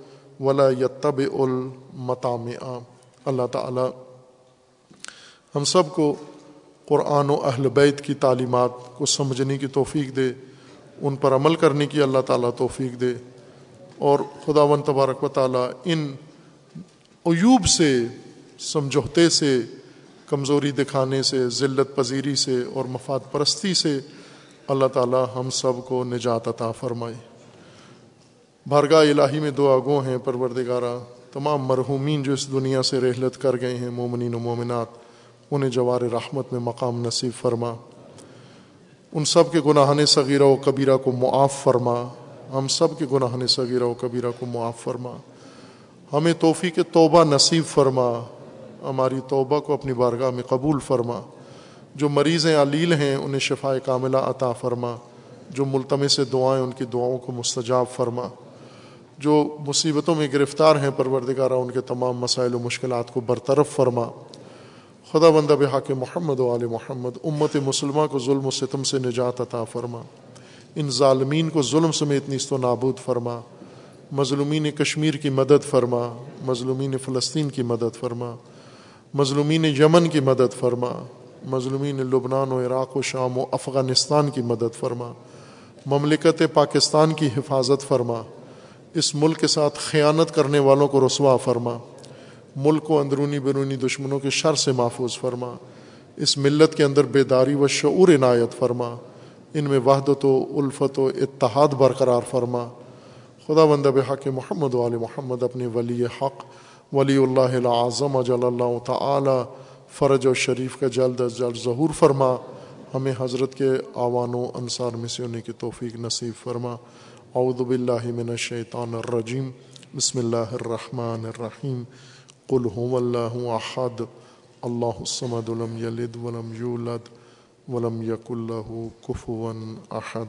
ولا یتب المتام اللہ تعالی، ہم سب کو قرآن و اہل بیت کی تعلیمات کو سمجھنے کی توفیق دے۔ ان پر عمل کرنے کی اللہ تعالیٰ توفیق دے۔ اور خدا و تبارک و تعالیٰ ان عیوب سے، سمجھوتے سے، کمزوری دکھانے سے، ذلت پذیری سے اور مفاد پرستی سے اللہ تعالیٰ ہم سب کو نجات عطا فرمائے۔ بھارگاہ الہی میں دعا گو ہیں پروردگارہ، تمام مرحومین جو اس دنیا سے رحلت کر گئے ہیں، مومنین و مومنات، انہیں جوار رحمت میں مقام نصیب فرما۔ ان سب کے گناہن صغیرہ و کبیرہ کو معاف فرما۔ ہم سب کے گناہن صغیرہ و کبیرہ کو معاف فرما۔ ہمیں توفیق توبہ نصیب فرما۔ ہماری توبہ کو اپنی بارگاہ میں قبول فرما۔ جو مریض علیل ہیں، انہیں شفا کاملہ عطا فرما۔ جو ملتمے سے دعائیں، ان کی دعاؤں کو مستجاب فرما۔ جو مصیبتوں میں گرفتار ہیں، پروردگارہ، ان کے تمام مسائل و مشکلات کو برطرف فرما۔ خدا بندہ بحق محمد و علیہ محمد، امت مسلمہ کو ظلم و ستم سے نجات عطا فرما۔ ان ظالمین کو ظلم سمیت نیست و نابود فرما۔ مظلومین کشمیر کی مدد فرما۔ مظلومین فلسطین کی مدد فرما۔ مظلومین یمن کی مدد فرما۔ مظلومین لبنان و عراق و شام و افغانستان کی مدد فرما۔ مملکت پاکستان کی حفاظت فرما۔ اس ملک کے ساتھ خیانت کرنے والوں کو رسوا فرما۔ ملک و اندرونی بیرونی دشمنوں کے شر سے محفوظ فرما۔ اس ملت کے اندر بیداری و شعور عنایت فرما۔ ان میں وحدت و الفت و اتحاد برقرار فرما۔ خدا بندہ بحق محمد علیہ محمد اپنے ولی حق، ولی اللہ اعظم اجل اللہ تعالی، فرج و شریف کا جلد از جلد ظہور فرما۔ ہمیں حضرت کے آوان و انصار میں سے ہونے کی توفیق نصیب فرما۔ اعوذ باللہ من الشیطان الرجیم۔ بسم اللہ الرحمن الرحیم۔ قل هو الله احد الله الصمد لم يلد ولم يولد ولم يكن له كفوا احد